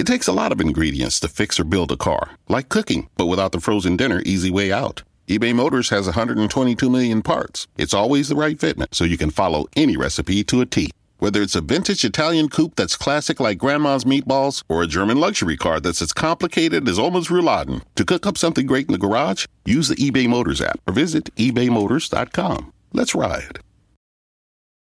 It takes a lot of ingredients to fix or build a car, like cooking, but without the frozen dinner easy way out. eBay Motors has 122 million parts. It's always the right fitment, so you can follow any recipe to a T. Whether it's a vintage Italian coupe that's classic like grandma's meatballs, or a German luxury car that's as complicated as almost rouladen, to cook up something great in the garage, use the eBay Motors app or visit ebaymotors.com. Let's ride.